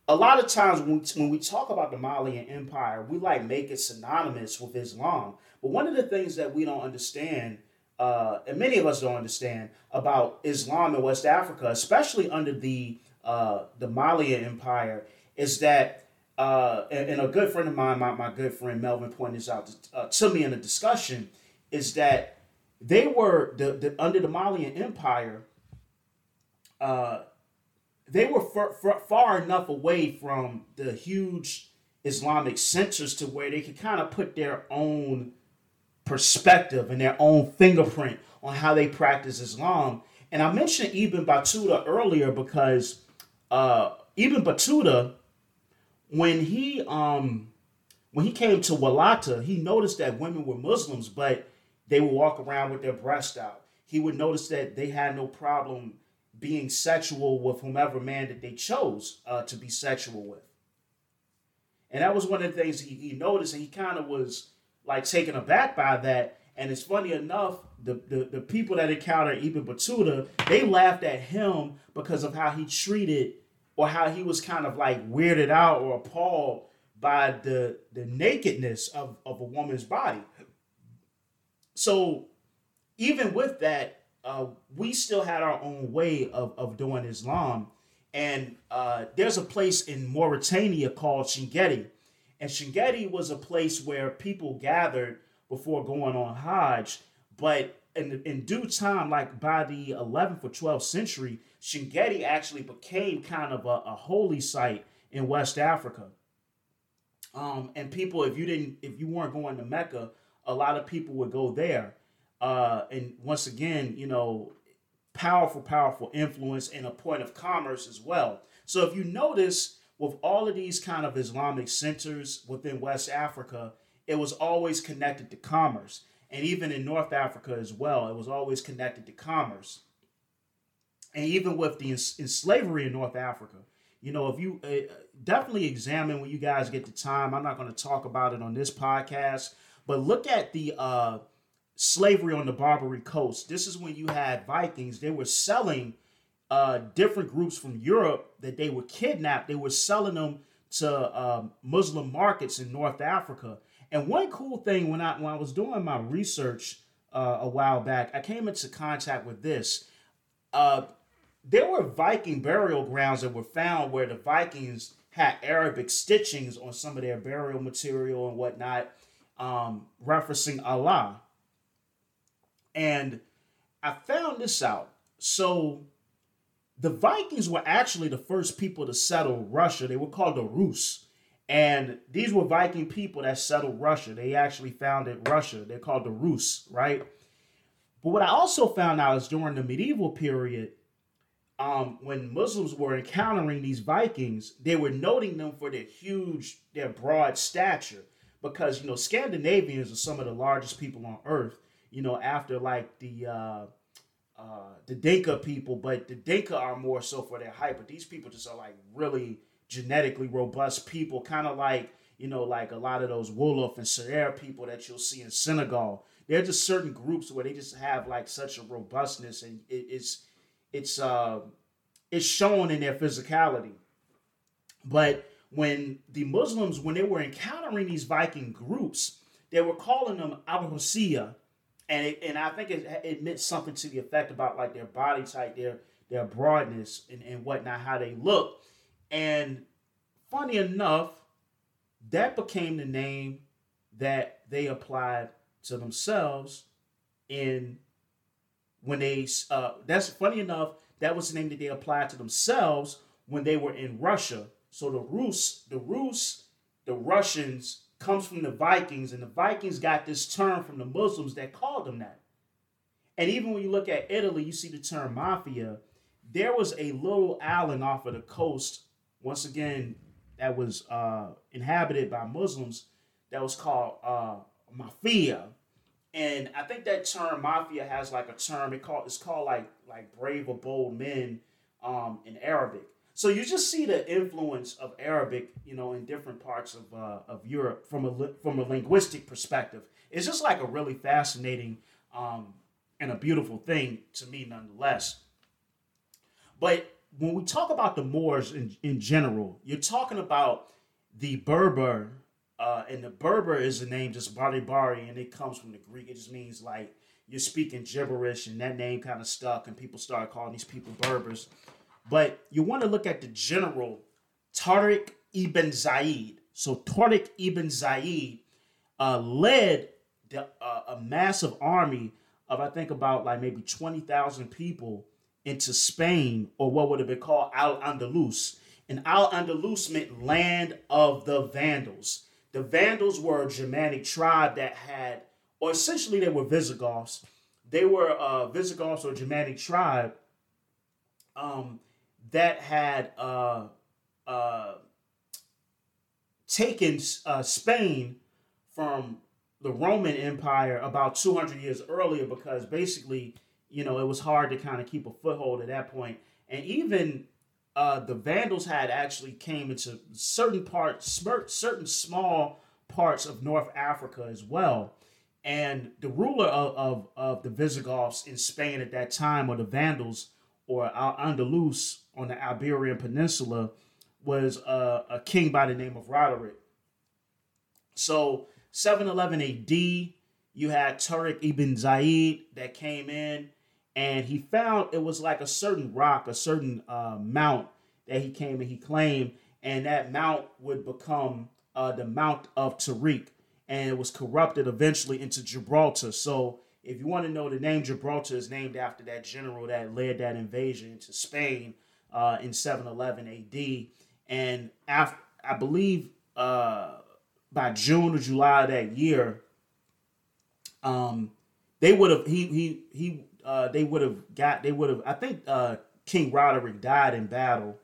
A: a lot of times when, when we talk about the Malian Empire, we like make it synonymous with Islam. But one of the things that we don't understand, uh, and many of us don't understand about Islam in West Africa, especially under the uh, the Malian Empire, is that uh, and, and, a good friend of mine, my, my good friend Melvin, pointed this out to, uh, to me in a discussion, is that they were the, the under the Malian Empire. Uh, they were far, far, far enough away from the huge Islamic centers to where they could kind of put their own perspective and their own fingerprint on how they practice Islam. And I mentioned Ibn Battuta earlier because uh, Ibn Battuta, when he um, when he came to Walata, he noticed that women were Muslims, but they would walk around with their breast out. He would notice that they had no problem being sexual with whomever man that they chose uh, to be sexual with. And that was one of the things he, he noticed, and he kind of was like taken aback by that. And it's funny enough, the, the, the people that encountered Ibn Battuta, they laughed at him because of how he treated or how he was kind of like weirded out or appalled by the, the nakedness of, of a woman's body. So even with that, uh, we still had our own way of, of doing Islam. And uh, there's a place in Mauritania called Chinguetti. And Chinguetti was a place where people gathered before going on Hajj. But in, in due time, like by the 11th or 12th century, Chinguetti actually became kind of a, a holy site in West Africa. Um, and people, if you didn't, if you weren't going to Mecca, a lot of people would go there. Uh, and once again, you know, powerful, powerful influence and a point of commerce as well. So if you notice, with all of these kind of Islamic centers within West Africa, it was always connected to commerce. And even in North Africa as well, it was always connected to commerce. And even with the slavery in North Africa, you know, if you uh, definitely examine when you guys get the time, I'm not going to talk about it on this podcast, but look at the uh, slavery on the Barbary Coast. This is when you had Vikings. They were selling uh, different groups from Europe that they were kidnapped. They were selling them to um, Muslim markets in North Africa. And one cool thing when I when I was doing my research uh, a while back, I came into contact with this. Uh, there were Viking burial grounds that were found where the Vikings had Arabic stitchings on some of their burial material and whatnot, um, referencing Allah. And I found this out. So the Vikings were actually the first people to settle Russia. They were called the Rus. And these were Viking people that settled Russia. They actually founded Russia. They're called the Rus, right? But what I also found out is during the medieval period, um, when Muslims were encountering these Vikings, they were noting them for their huge, their broad stature. Because, you know, Scandinavians are some of the largest people on earth you know, after like the uh, uh, the Dinka people, but the Dinka are more so for their height. But these people just are like really genetically robust people, kind of like you know, like a lot of those Wolof and Serer people that you'll see in Senegal. There are just certain groups where they just have like such a robustness, and it, it's it's uh, it's shown in their physicality. But when the Muslims, when they were encountering these Viking groups, they were calling them Abhasiya, and it, and I think it, it meant something to the effect about like their body type, their their broadness and, and whatnot, how they look. And funny enough, that became the name that they applied to themselves in when they uh, that's funny enough that was the name that they applied to themselves when they were in Russia. So the Rus, the Rus, the Russians comes from the Vikings, and the Vikings got this term from the Muslims that called them that. And even when you look at Italy, you see the term mafia. There was a little island off of the coast, once again, that was uh, inhabited by Muslims that was called uh, mafia. And I think that term mafia has like a term. It called it's called like like brave or bold men um, in Arabic. So you just see the influence of Arabic, you know, in different parts of uh, of Europe from a from a linguistic perspective. It's just like a really fascinating um, and a beautiful thing to me, nonetheless. But when we talk about the Moors in, in general, you're talking about the Berber, uh, and the Berber is the name just Bari Bari, and it comes from the Greek. It just means like you're speaking gibberish, and that name kind of stuck, and people started calling these people Berbers. But you want to look at the general Tariq ibn Zaid. So Tariq ibn Zaid uh, led the, uh, a massive army of I think about like maybe twenty thousand people into Spain, or what would have been called Al Andalus. And Al Andalus meant land of the Vandals. The Vandals were a Germanic tribe that had, or essentially they were Visigoths. They were a Visigoths or Germanic tribe um, that had uh, uh, taken uh, Spain from the Roman Empire about 200 years earlier because basically you know, it was hard to kind of keep a foothold at that point. And even uh, the Vandals had actually came into certain parts, certain small parts of North Africa as well. And the ruler of, of, of the Visigoths in Spain at that time, or the Vandals, or Al Andalus on the Iberian Peninsula, was uh, a king by the name of Roderick. So 711 AD, you had Tariq ibn Zaid that came in and he found it was like a certain rock, a certain uh, mount that he came and he claimed, and that mount would become uh, the Mount of Tariq, and it was corrupted eventually into Gibraltar. So, if you want to know, the name Gibraltar is named after that general that led that invasion into Spain uh, in 711 AD, and after I believe uh, by June or July of that year, um, they would have he he he uh, they would have got they would have I think uh, King Roderick died in battle.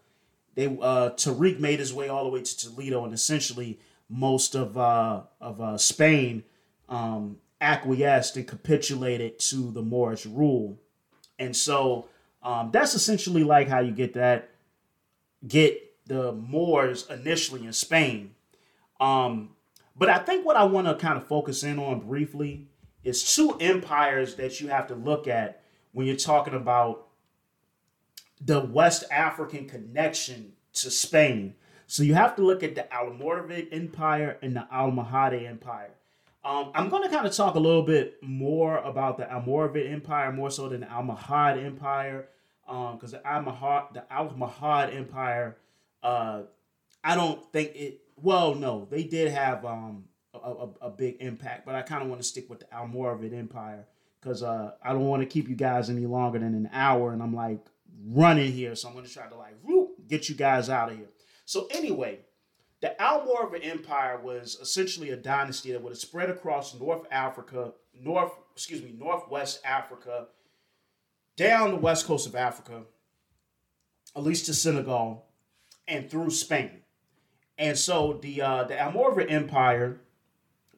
A: They uh, Tariq made his way all the way to Toledo, and essentially most of uh, of uh, Spain um, acquiesced and capitulated to the Moorish rule, and so um, that's essentially like how you get that get the Moors initially in Spain. Um, but I think what I want to kind of focus in on briefly is two empires that you have to look at when you're talking about the West African connection to Spain. So you have to look at the Almoravid Empire and the Almohade Empire. Um, I'm going to kind of talk a little bit more about the Almoravid Empire more so than the Almohad Empire, because um, the Almohad the Almohad Empire, uh, I don't think it. Well, no, they did have um, a, a, a big impact. But I kind of want to stick with the Almoravid Empire because uh, I don't want to keep you guys any longer than an hour, and I'm like running here, so I'm going to try to like whoop, get you guys out of here. So anyway, the Almoravid Empire was essentially a dynasty that would have spread across North Africa, North excuse me, Northwest Africa, down the west coast of Africa, at least to Senegal, and through Spain. And so the uh, the Almoravid Empire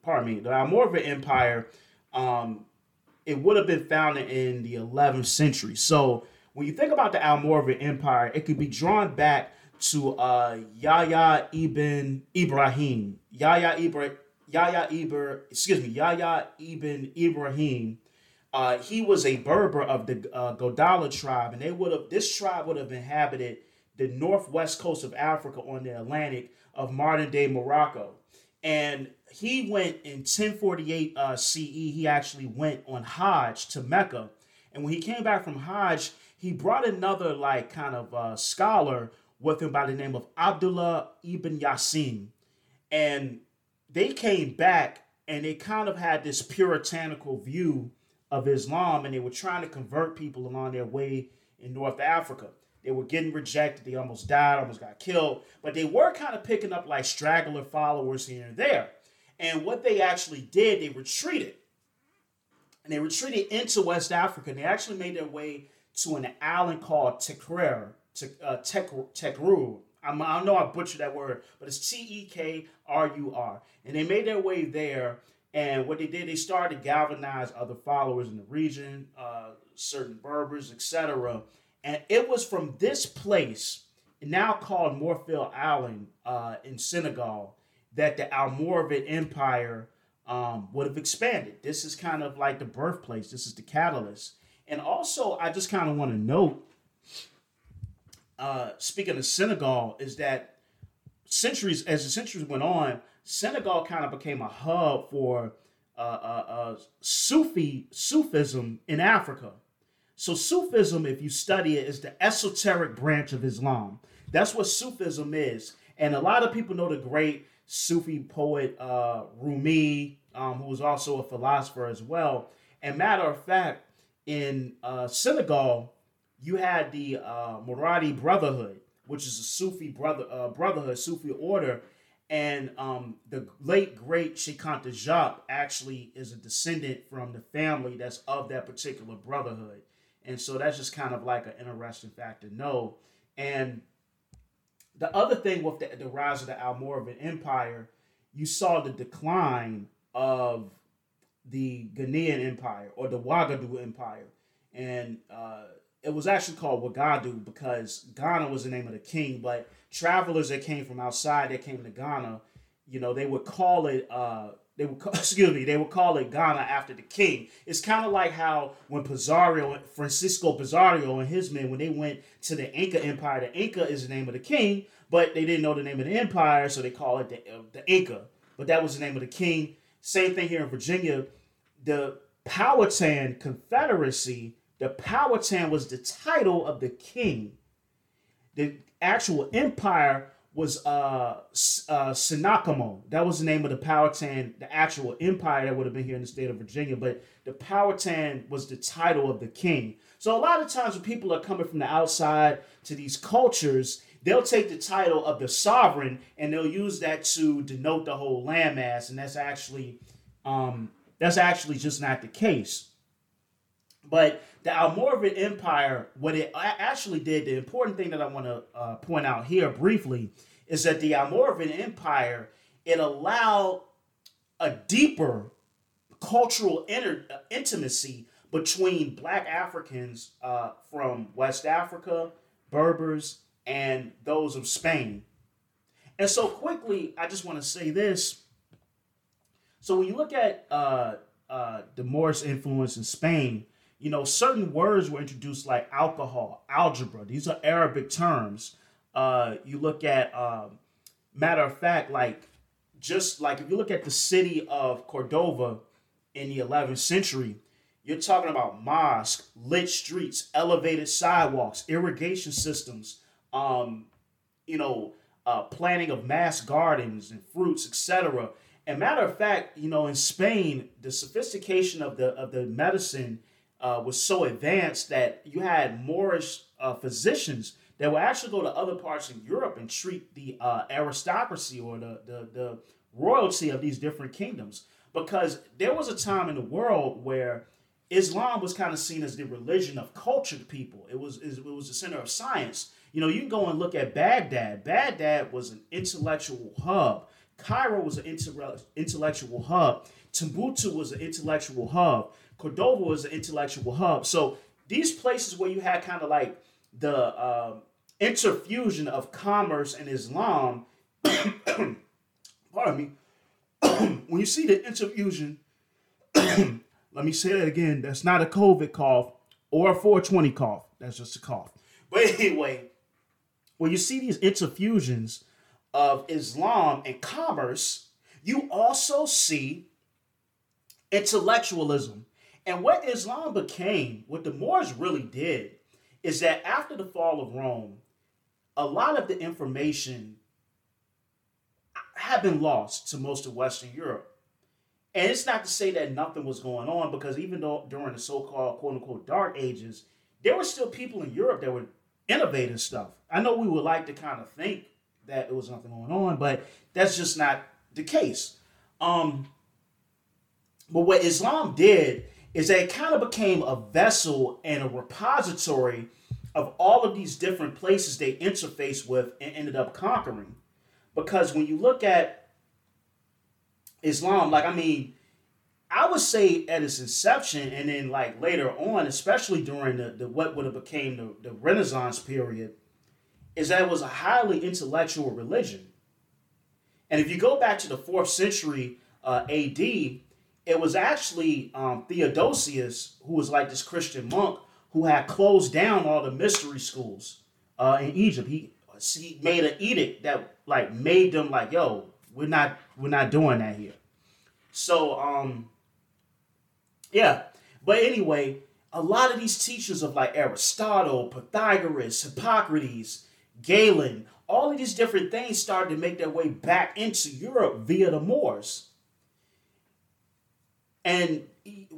A: pardon me, the Almoravid Empire, um, it would have been founded in the 11th century. So when you think about the Almoravid Empire, it could be drawn back to uh, Yahya ibn Ibrahim. Yahya ibn Yahya ibn excuse me Yahya ibn Ibrahim. Uh, he was a Berber of the uh, Godala tribe, and they would have this tribe would have inhabited the northwest coast of Africa on the Atlantic of modern day Morocco. And he went in 1048 uh, CE. He actually went on Hajj to Mecca, and when he came back from Hajj, he brought another like kind of uh, scholar with him by the name of Abdullah ibn Yasin, and they came back and they kind of had this puritanical view of Islam, and they were trying to convert people along their way in North Africa. They were getting rejected. They almost died, almost got killed, but they were kind of picking up like straggler followers here and there. And what they actually did, they retreated. And they retreated into West Africa. And they actually made their way to an island called Tekrer, uh, Tekru. I'm, I know I butchered that word, but it's T E K R U R. And they made their way there. And what they did, they started to galvanize other followers in the region, uh, certain Berbers, etc. And it was from this place, now called Morphett Island uh, in Senegal, that the Almoravid Empire um, would have expanded. This is kind of like the birthplace. This is the catalyst. And also, I just kind of want to note, uh, speaking of Senegal, is that centuries as the centuries went on, Senegal kind of became a hub for uh, uh, uh, Sufi Sufism in Africa. So Sufism, if you study it, is the esoteric branch of Islam. That's what Sufism is, and a lot of people know the great Sufi poet uh, Rumi, um, who was also a philosopher as well. And matter of fact, in uh, Senegal, you had the uh, Brotherhood, which is a Sufi brother uh, brotherhood, Sufi order, and um, the late great Cheikh Anta Diop actually is a descendant from the family that's of that particular brotherhood, and so that's just kind of like an interesting fact to know. And the other thing with the, the rise of the Almoravid Empire, you saw the decline of the Ghanaian Empire or the Wagadu Empire, and uh, it was actually called Wagadu because Ghana was the name of the king, but travelers that came from outside that came to Ghana, you know, they would call it uh they would call, excuse me, they would call it Ghana after the king. It's kind of like how when Pizarro, Francisco Pizarro and his men, when they went to the Inca Empire, the Inca is the name of the king, but they didn't know the name of the empire, so they call it the, uh, the Inca. But that was the name of the king. Same thing here in Virginia. The Powhatan Confederacy the Powhatan was the title of the king. The actual empire was uh, uh. That was the name of the Powhatan, the actual empire that would have been here in the state of Virginia. But the Powhatan was the title of the king. So a lot of times when people are coming from the outside to these cultures, they'll take the title of the sovereign and they'll use that to denote the whole landmass, and that's actually um, that's actually just not the case. But the Almoravid Empire, what it actually did, the important thing that I want to uh, point out here briefly is that the Almoravid Empire it allowed a deeper cultural inter- uh, intimacy between Black Africans uh, from West Africa, Berbers, and those of Spain. And so quickly, I just want to say this. So when you look at uh, uh, the Moorish influence in Spain, you know, certain words were introduced like alcohol, algebra. These are Arabic terms. Uh, you look at, um, matter of fact, like just like if you look at the city of Cordova in the 11th century, you're talking about mosque, lit streets, elevated sidewalks, irrigation systems, um, you know, uh, planting of mass gardens and fruits, etc. And matter of fact, you know, in Spain, the sophistication of the of the medicine uh, was so advanced that you had Moorish uh, physicians that would actually go to other parts of Europe and treat the uh, aristocracy or the, the, the royalty of these different kingdoms. Because there was a time in the world where Islam was kind of seen as the religion of cultured people. It was it was the center of science. You know, you can go and look at Baghdad. Baghdad was an intellectual hub. Cairo was an intellectual hub. Timbuktu was an intellectual hub. Cordova was an intellectual hub. So these places where you had kind of like the uh, interfusion of commerce and Islam, pardon me, when you see the interfusion, let me say that again, that's not a COVID cough or a 420 cough. That's just a cough. But anyway, when you see these interfusions of Islam and commerce, you also see intellectualism and what Islam became, what the Moors really did, is that after the fall of Rome, a lot of the information had been lost to most of Western Europe. And it's not to say that nothing was going on, because even though during the so called quote unquote dark ages, there were still people in Europe that were innovating stuff. I know we would like to kind of think that there was nothing going on, but that's just not the case. Um, but what Islam did is that it kind of became a vessel and a repository of all of these different places they interface with and ended up conquering. Because when you look at Islam, like I mean, I would say at its inception, and then like later on, especially during the, the what would have became the, the Renaissance period, is that it was a highly intellectual religion. And if you go back to the fourth century uh, AD, it was actually um, Theodosius, who was like this Christian monk, who had closed down all the mystery schools uh, in Egypt. He he made an edict that like made them like, yo, we're not we're not doing that here. So um yeah. But anyway, a lot of these teachers of like Aristotle, Pythagoras, Hippocrates, Galen, all of these different things started to make their way back into Europe via the Moors. And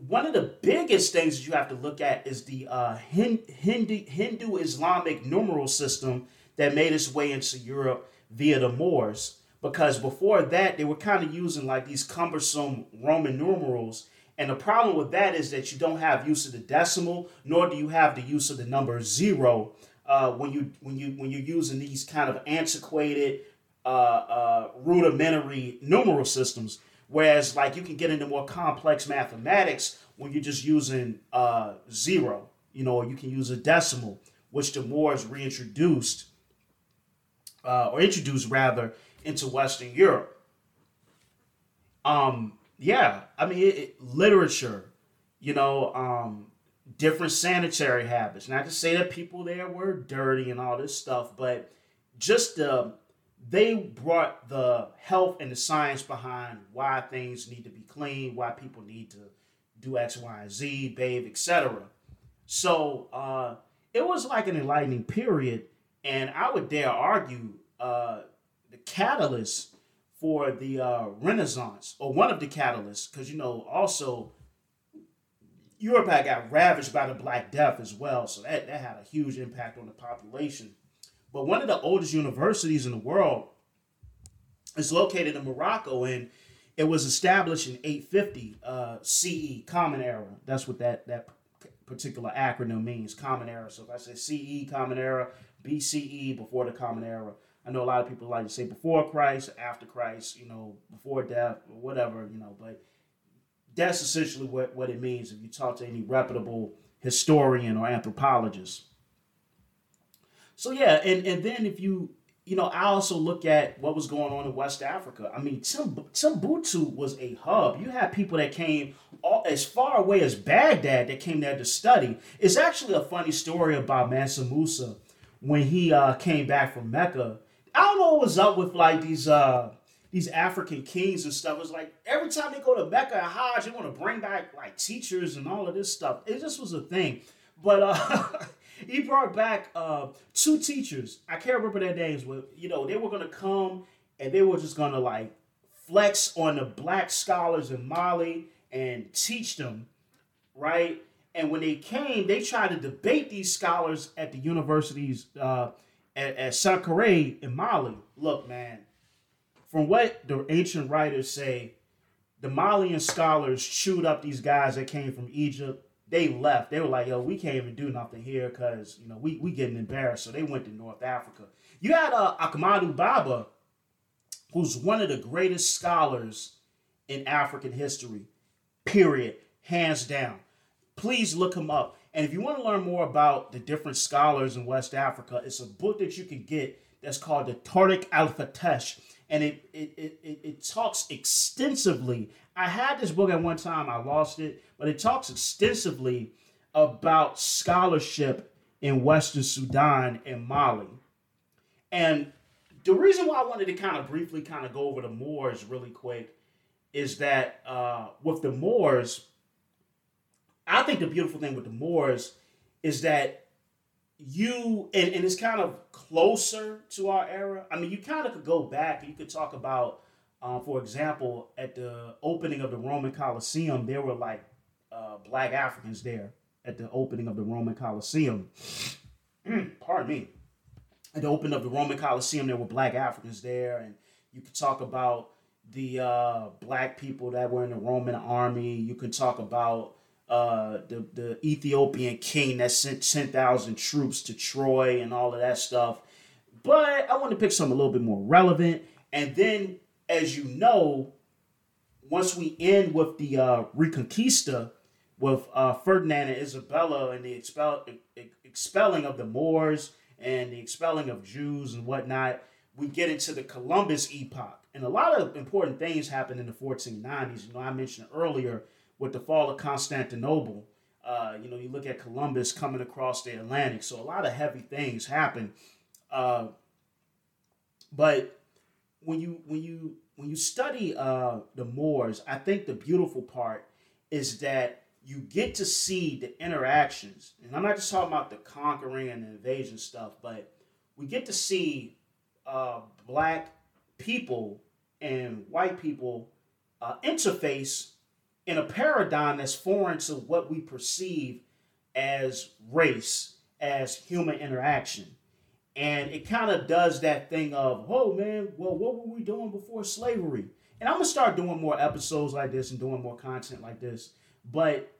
A: one of the biggest things that you have to look at is the uh, Hindu, Hindu Islamic numeral system that made its way into Europe via the Moors. Because before that, they were kind of using like these cumbersome Roman numerals. And the problem with that is that you don't have use of the decimal, nor do you have the use of the number zero uh, when you when you when you're using these kind of antiquated, uh, uh, rudimentary numeral systems. Whereas, like, you can get into more complex mathematics when you're just using uh, zero, you know, or you can use a decimal, which the Moors reintroduced, uh, or introduced rather, into Western Europe. Um, yeah, I mean, it, it, literature, you know, um, different sanitary habits. Not to say that people there were dirty and all this stuff, but just the they brought the health and the science behind why things need to be clean, why people need to do X, Y, and Z, bathe, etc. So uh, it was like an enlightening period, and I would dare argue uh, the catalyst for the uh, Renaissance, or one of the catalysts, because you know also Europe got ravaged by the Black Death as well, so that, that had a huge impact on the population. But one of the oldest universities in the world is located in Morocco, and it was established in 850 uh, CE, Common Era. That's what that that particular acronym means, Common Era. So if I say CE, Common Era, BCE, before the Common Era. I know a lot of people like to say before Christ, after Christ, you know, before death, or whatever, you know, but that's essentially what, what it means if you talk to any reputable historian or anthropologist. So yeah, and, and then if you you know, I also look at what was going on in West Africa. I mean, Timbuktu was a hub. You had people that came all, as far away as Baghdad that came there to study. It's actually a funny story about Mansa Musa when he uh, came back from Mecca. I don't know what was up with like these uh, these African kings and stuff. It's like every time they go to Mecca and Hajj, they want to bring back like teachers and all of this stuff. It just was a thing. But uh, he brought back uh, two teachers. I can't remember their names, but you know they were gonna come and they were just gonna like flex on the black scholars in Mali and teach them, right? And when they came, they tried to debate these scholars at the universities uh, at, at Sankore in Mali. Look, man, from what the ancient writers say, the Malian scholars chewed up these guys that came from Egypt. They left. They were like, yo, we can't even do nothing here because, you know, we, we getting embarrassed. So they went to North Africa. You had uh, Ahmadu Baba, who's one of the greatest scholars in African history, period, hands down. Please look him up. And if you want to learn more about the different scholars in West Africa, it's a book that you can get that's called the Tarikh al-Fatash and it, it it, it talks extensively. I had this book at one time, I lost it, but it talks extensively about scholarship in Western Sudan and Mali. And the reason why I wanted to kind of briefly kind of go over the Moors really quick is that uh, with the Moors, I think the beautiful thing with the Moors is that you and, and it's kind of closer to our era. I mean, you kind of could go back. And you could talk about, um, for example, at the opening of the Roman Colosseum, there were like uh, black Africans there at the opening of the Roman Colosseum. Pardon me. At the opening of the Roman Colosseum, there were black Africans there, and you could talk about the uh, black people that were in the Roman army. You could talk about uh, the the Ethiopian king that sent ten thousand troops to Troy and all of that stuff. But I want to pick something a little bit more relevant. And then, as you know, once we end with the uh, Reconquista, with uh, Ferdinand and Isabella and the expel, expelling of the Moors and the expelling of Jews and whatnot, we get into the Columbus epoch. And a lot of important things happened in the 1490s. You know, I mentioned earlier with the fall of Constantinople. Uh, you know, you look at Columbus coming across the Atlantic. So a lot of heavy things happen. Uh, but when you when you when you study uh, the Moors, I think the beautiful part is that you get to see the interactions. And I'm not just talking about the conquering and the invasion stuff, but we get to see uh, black people and white people uh, interface in a paradigm that's foreign to what we perceive as race, as human interaction. And it kind of does that thing of, oh man, well, what were we doing before slavery? And I'm gonna start doing more episodes like this and doing more content like this. But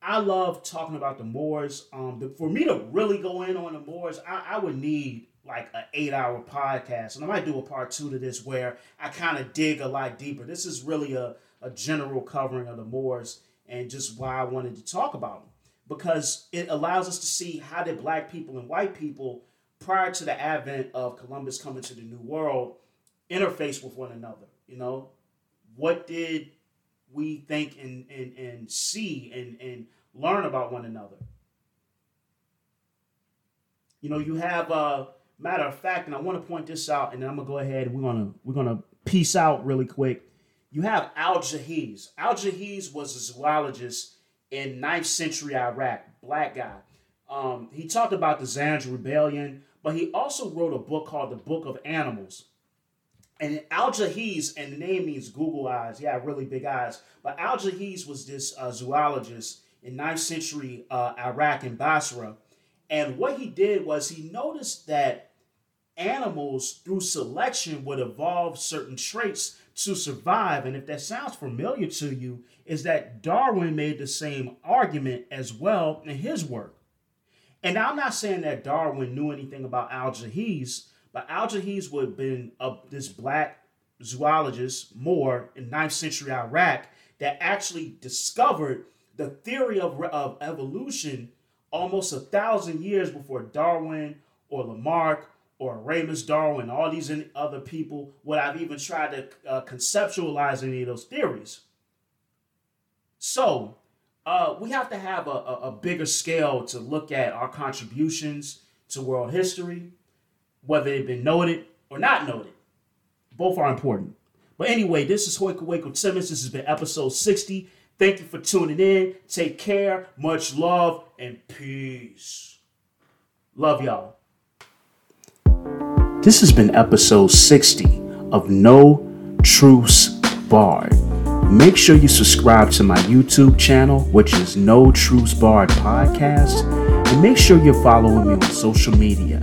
A: I love talking about the Moors. Um, the, for me to really go in on the Moors, I, I would need like an eight hour podcast. And I might do a part two to this where I kind of dig a lot deeper. This is really a, a general covering of the Moors and just why I wanted to talk about them. Because it allows us to see how did black people and white people, prior to the advent of Columbus coming to the New World, interface with one another. You know, what did we think and, and, and see and, and learn about one another? You know, you have uh Matter of fact, and I want to point this out, and then I'm gonna go ahead and we're gonna we're gonna piece out really quick. You have Al Jahiz. Al Jahiz was a zoologist in 9th century Iraq, black guy. Um, he talked about the Zanj Rebellion, but he also wrote a book called The Book of Animals. And Al Jahiz, and the name means Google eyes, yeah, really big eyes. But Al Jahiz was this uh, zoologist in 9th century uh, Iraq in Basra. And what he did was he noticed that animals through selection would evolve certain traits to survive. And if that sounds familiar to you, is that Darwin made the same argument as well in his work. And I'm not saying that Darwin knew anything about Al Jahiz, but Al Jahiz would have been a, this black zoologist more in 9th century Iraq that actually discovered the theory of, of evolution almost a thousand years before Darwin or Lamarck or Erasmus Darwin, all these other people would have even tried to uh, conceptualize any of those theories. So uh, we have to have a, a, a bigger scale to look at our contributions to world history, whether they've been noted or not noted. Both are important. But anyway, this is Hoyt Kwaku Timmons. This has been episode 60. Thank you for tuning in. Take care. Much love and peace. Love y'all. This has been episode 60 of No Truths Barred. Make sure you subscribe to my YouTube channel, which is No Truths Barred Podcast, and make sure you're following me on social media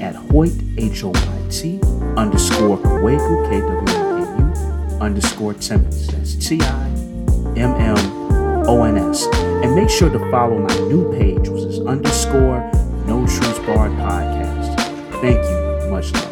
A: at Hoyt, H O Y T, underscore Kwaku, K W A K U, underscore Timmons. That's T I M M O N S. And make sure to follow my new page, which is underscore No Truths Barred Podcast. Thank you much love.